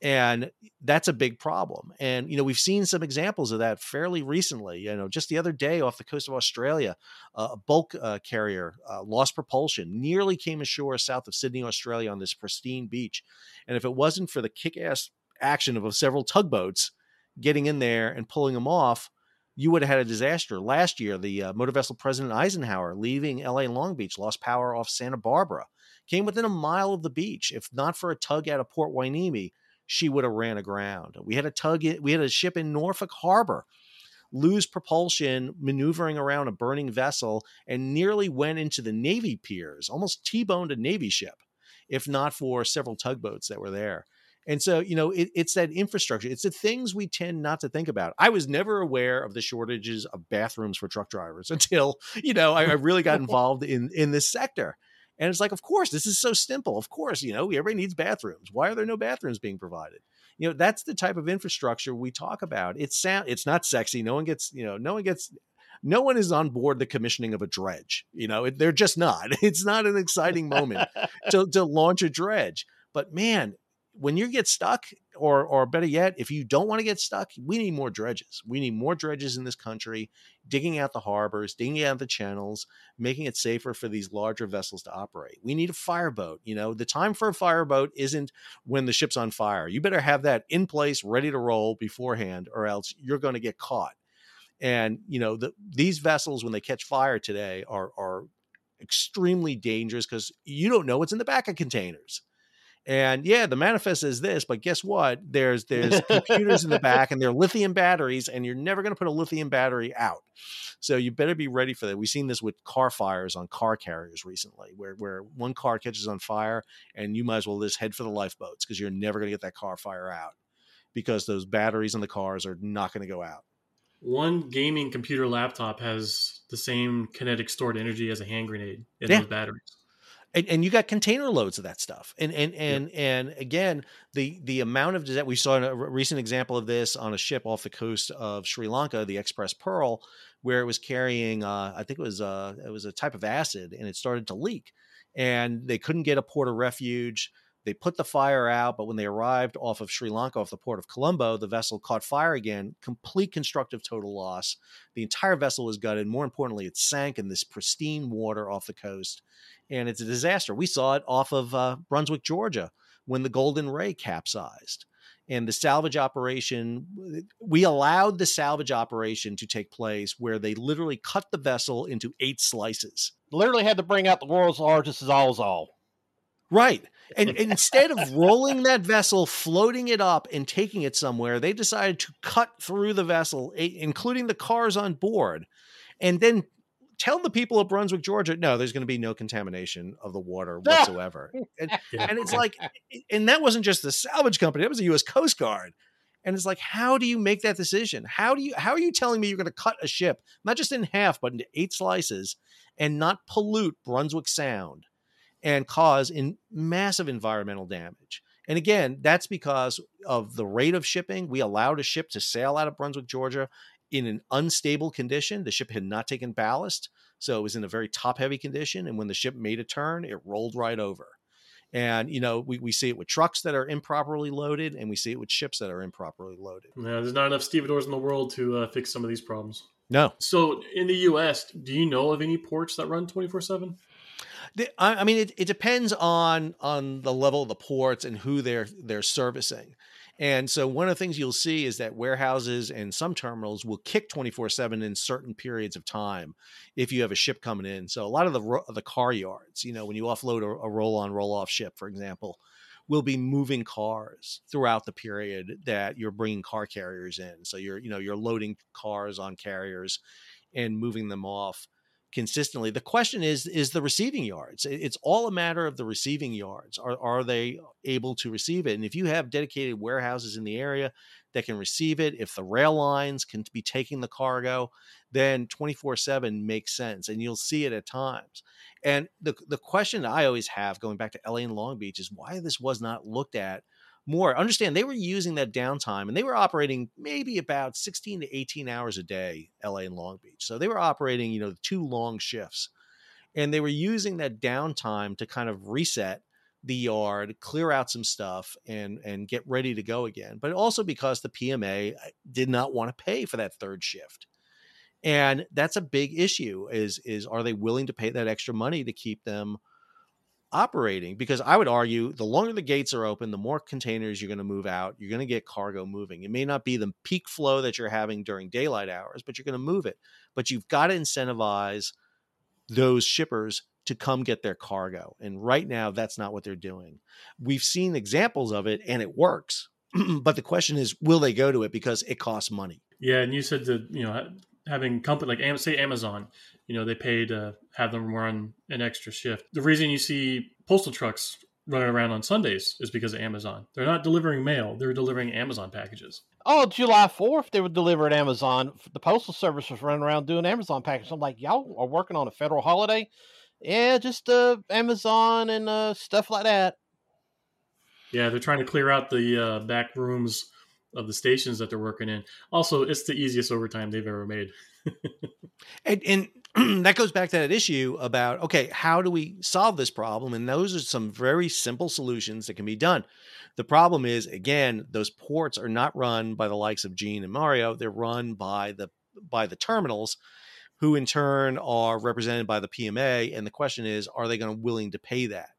And that's a big problem. And, you know, we've seen some examples of that fairly recently. You know, just the other day off the coast of Australia, a bulk uh, carrier uh, lost propulsion, nearly came ashore south of Sydney, Australia on this pristine beach. And if it wasn't for the kick ass action of several tugboats getting in there and pulling them off, you would have had a disaster. Last year, the uh, motor vessel President Eisenhower leaving LA Long Beach lost power off Santa Barbara, came within a mile of the beach. If not for a tug out of Port Hueneme, she would have ran aground. We had a tug, we had a ship in Norfolk Harbor lose propulsion maneuvering around a burning vessel and nearly went into the Navy piers, almost T boned a Navy ship, if not for several tugboats that were there. And so, you know, it, it's that infrastructure. It's the things we tend not to think about. I was never aware of the shortages of bathrooms for truck drivers until, you know, I, I really got involved in in this sector. And it's like, of course, this is so simple. Of course, you know, everybody needs bathrooms. Why are there no bathrooms being provided? You know, that's the type of infrastructure we talk about. It's sound. It's not sexy. No one gets, you know, no one gets no one is on board the commissioning of a dredge. You know, they're just not. It's not an exciting moment to, to launch a dredge. But man, when you get stuck or or better yet, if you don't want to get stuck, we need more dredges. We need more dredges in this country, digging out the harbors, digging out the channels, making it safer for these larger vessels to operate. We need a fireboat. You know, the time for a fireboat isn't when the ship's on fire. You better have that in place, ready to roll beforehand, or else you're going to get caught. And you know, the, these vessels when they catch fire today are are extremely dangerous because you don't know what's in the back of containers. And yeah, the manifest is this, but guess what? There's there's computers in the back and they're lithium batteries, and you're never going to put a lithium battery out. So you better be ready for that. We've seen this with car fires on car carriers recently, where where one car catches on fire, and you might as well just head for the lifeboats because you're never going to get that car fire out because those batteries in the cars are not going to go out. One gaming computer laptop has the same kinetic stored energy as a hand grenade in Yeah. those batteries. And, and you got container loads of that stuff and and and and again the the amount of that we saw in a recent example of this on a ship off the coast of Sri Lanka the X-Press Pearl where it was carrying uh, I think it was uh, it was a type of acid and it started to leak and they couldn't get a port of refuge they put the fire out but when they arrived off of Sri Lanka off the port of Colombo the vessel caught fire again complete constructive total loss the entire vessel was gutted more importantly it sank in this pristine water off the coast and it's a disaster. We saw it off of uh, Brunswick, Georgia, when the Golden Ray capsized. And the salvage operation, we allowed the salvage operation to take place where they literally cut the vessel into eight slices. Literally had to bring out the world's largest Sawzall. Right. And, and instead of rolling that vessel, floating it up, and taking it somewhere, they decided to cut through the vessel, including the cars on board, and then tell the people of Brunswick, Georgia, no, there's going to be no contamination of the water whatsoever. and, and it's like, and that wasn't just the salvage company; that was the U.S. Coast Guard. And it's like, how do you make that decision? How do you? How are you telling me you're going to cut a ship not just in half, but into eight slices, and not pollute Brunswick Sound? And cause in massive environmental damage. And again, that's because of the rate of shipping. We allowed a ship to sail out of Brunswick, Georgia in an unstable condition. The ship had not taken ballast, so it was in a very top heavy condition. And when the ship made a turn, it rolled right over. And, you know, we, we see it with trucks that are improperly loaded, and we see it with ships that are improperly loaded. Yeah, there's not enough stevedores in the world to uh, fix some of these problems. No, So in the U.S., do you know of any ports that run 24 seven? I mean, it, it depends on on the level of the ports and who they're they're servicing. And so one of the things you'll see is that warehouses and some terminals will kick 24/7 in certain periods of time if you have a ship coming in. So a lot of the ro- the car yards, you know, when you offload a, a roll-on roll-off ship, for example, will be moving cars throughout the period that you're bringing car carriers in. So you're, you know, you're loading cars on carriers and moving them off consistently. The question is is the receiving yards. It's all a matter of the receiving yards. Are are they able to receive it? And if you have dedicated warehouses in the area that can receive it, if the rail lines can be taking the cargo, then 24/7 makes sense and you'll see it at times. And the the question I always have going back to LA and Long Beach is why this was not looked at more. Understand they were using that downtime and they were operating maybe about 16 to 18 hours a day, LA and Long Beach. So they were operating, you know, two long shifts. And they were using that downtime to kind of reset the yard, clear out some stuff and and get ready to go again. But also because the PMA uh, did not want to pay for that third shift. And that's a big issue is is are they willing to pay that extra money to keep them operating because I would argue the longer the gates are open, the more containers you're going to move out. You're going to get cargo moving. It may not be the peak flow that you're having during daylight hours, but you're going to move it. But you've got to incentivize those shippers to come get their cargo. And right now, that's not what they're doing. We've seen examples of it and it works. but the question is, will they go to it because it costs money? Yeah, and you said that you know having company like say Amazon, you know they pay to have them run an extra shift. The reason you see postal trucks running around on Sundays is because of Amazon. They're not delivering mail; they're delivering Amazon packages. Oh, July 4th, they would deliver at Amazon. The Postal Service was running around doing Amazon packages. I'm like, y'all are working on a federal holiday? Yeah, just uh, Amazon and uh, stuff like that. Yeah, they're trying to clear out the uh, back rooms of the stations that they're working in. Also, it's the easiest overtime they've ever made. And, and that goes back to that issue about okay, how do we solve this problem? And those are some very simple solutions that can be done. The problem is, again, those ports are not run by the likes of Gene and Mario. They're run by the by the terminals, who in turn are represented by the PMA. And the question is, are they going to willing to pay that?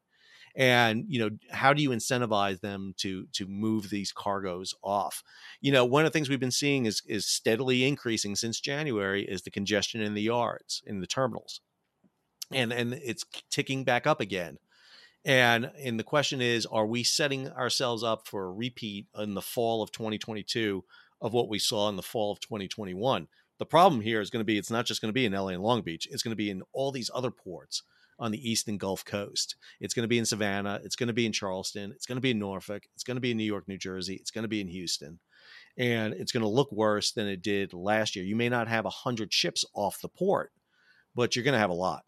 And you know how do you incentivize them to to move these cargoes off? You know one of the things we've been seeing is is steadily increasing since january is the congestion in the yards in the terminals and and it's ticking back up again. And and the question is are we setting ourselves up for a repeat in the fall of 2022 of what we saw in the fall of 2021 the problem here is going to be it's not just going to be in LA and Long Beach it's going to be in all these other ports on the eastern Gulf Coast. It's going to be in Savannah. It's going to be in Charleston. It's going to be in Norfolk. It's going to be in New York, New Jersey. It's going to be in Houston. And it's going to look worse than it did last year. You may not have 100 ships off the port, but you're going to have a lot.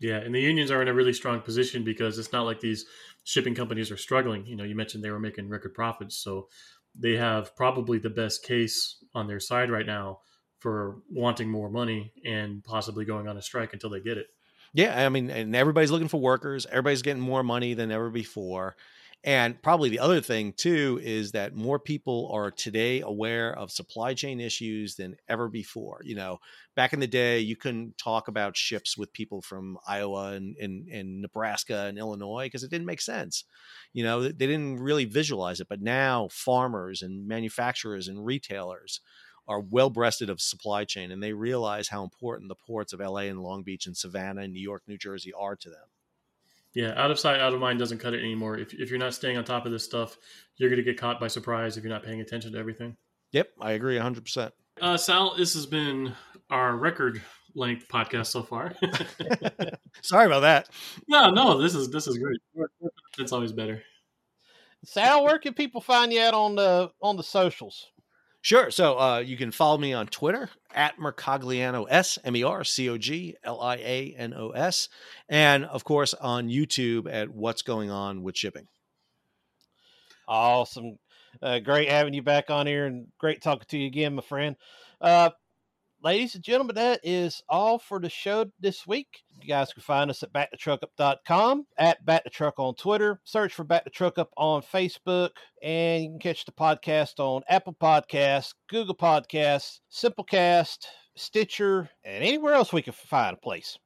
Yeah, and the unions are in a really strong position because it's not like these shipping companies are struggling. You know, you mentioned they were making record profits, so they have probably the best case on their side right now for wanting more money and possibly going on a strike until they get it. Yeah, I mean, and everybody's looking for workers. Everybody's getting more money than ever before. And probably the other thing too is that more people are today aware of supply chain issues than ever before. You know, back in the day, you couldn't talk about ships with people from Iowa and, and, and Nebraska and Illinois because it didn't make sense. You know, they didn't really visualize it. But now farmers and manufacturers and retailers are well breasted of supply chain and they realize how important the ports of LA and Long Beach and Savannah and New York, New Jersey are to them. Yeah, out of sight, out of mind doesn't cut it anymore. If, if you're not staying on top of this stuff, you're going to get caught by surprise if you're not paying attention to everything. Yep, I agree 100%. Uh, Sal, this has been our record length podcast so far. Sorry about that. No, no, this is this is great. It's always better. Sal, where can people find you at on the on the socials? Sure. So uh, you can follow me on Twitter at Mercogliano S M E R C O G L I A N O S, and of course on YouTube at What's Going On with Shipping. Awesome. Uh, great having you back on here and great talking to you again, my friend. Uh, ladies and gentlemen, that is all for the show this week. You guys can find us at backthetruckup.com, at Back the Truck on Twitter, search for Back the Truck Up on Facebook, and you can catch the podcast on Apple Podcasts, Google Podcasts, Simplecast, Stitcher, and anywhere else we can find a place.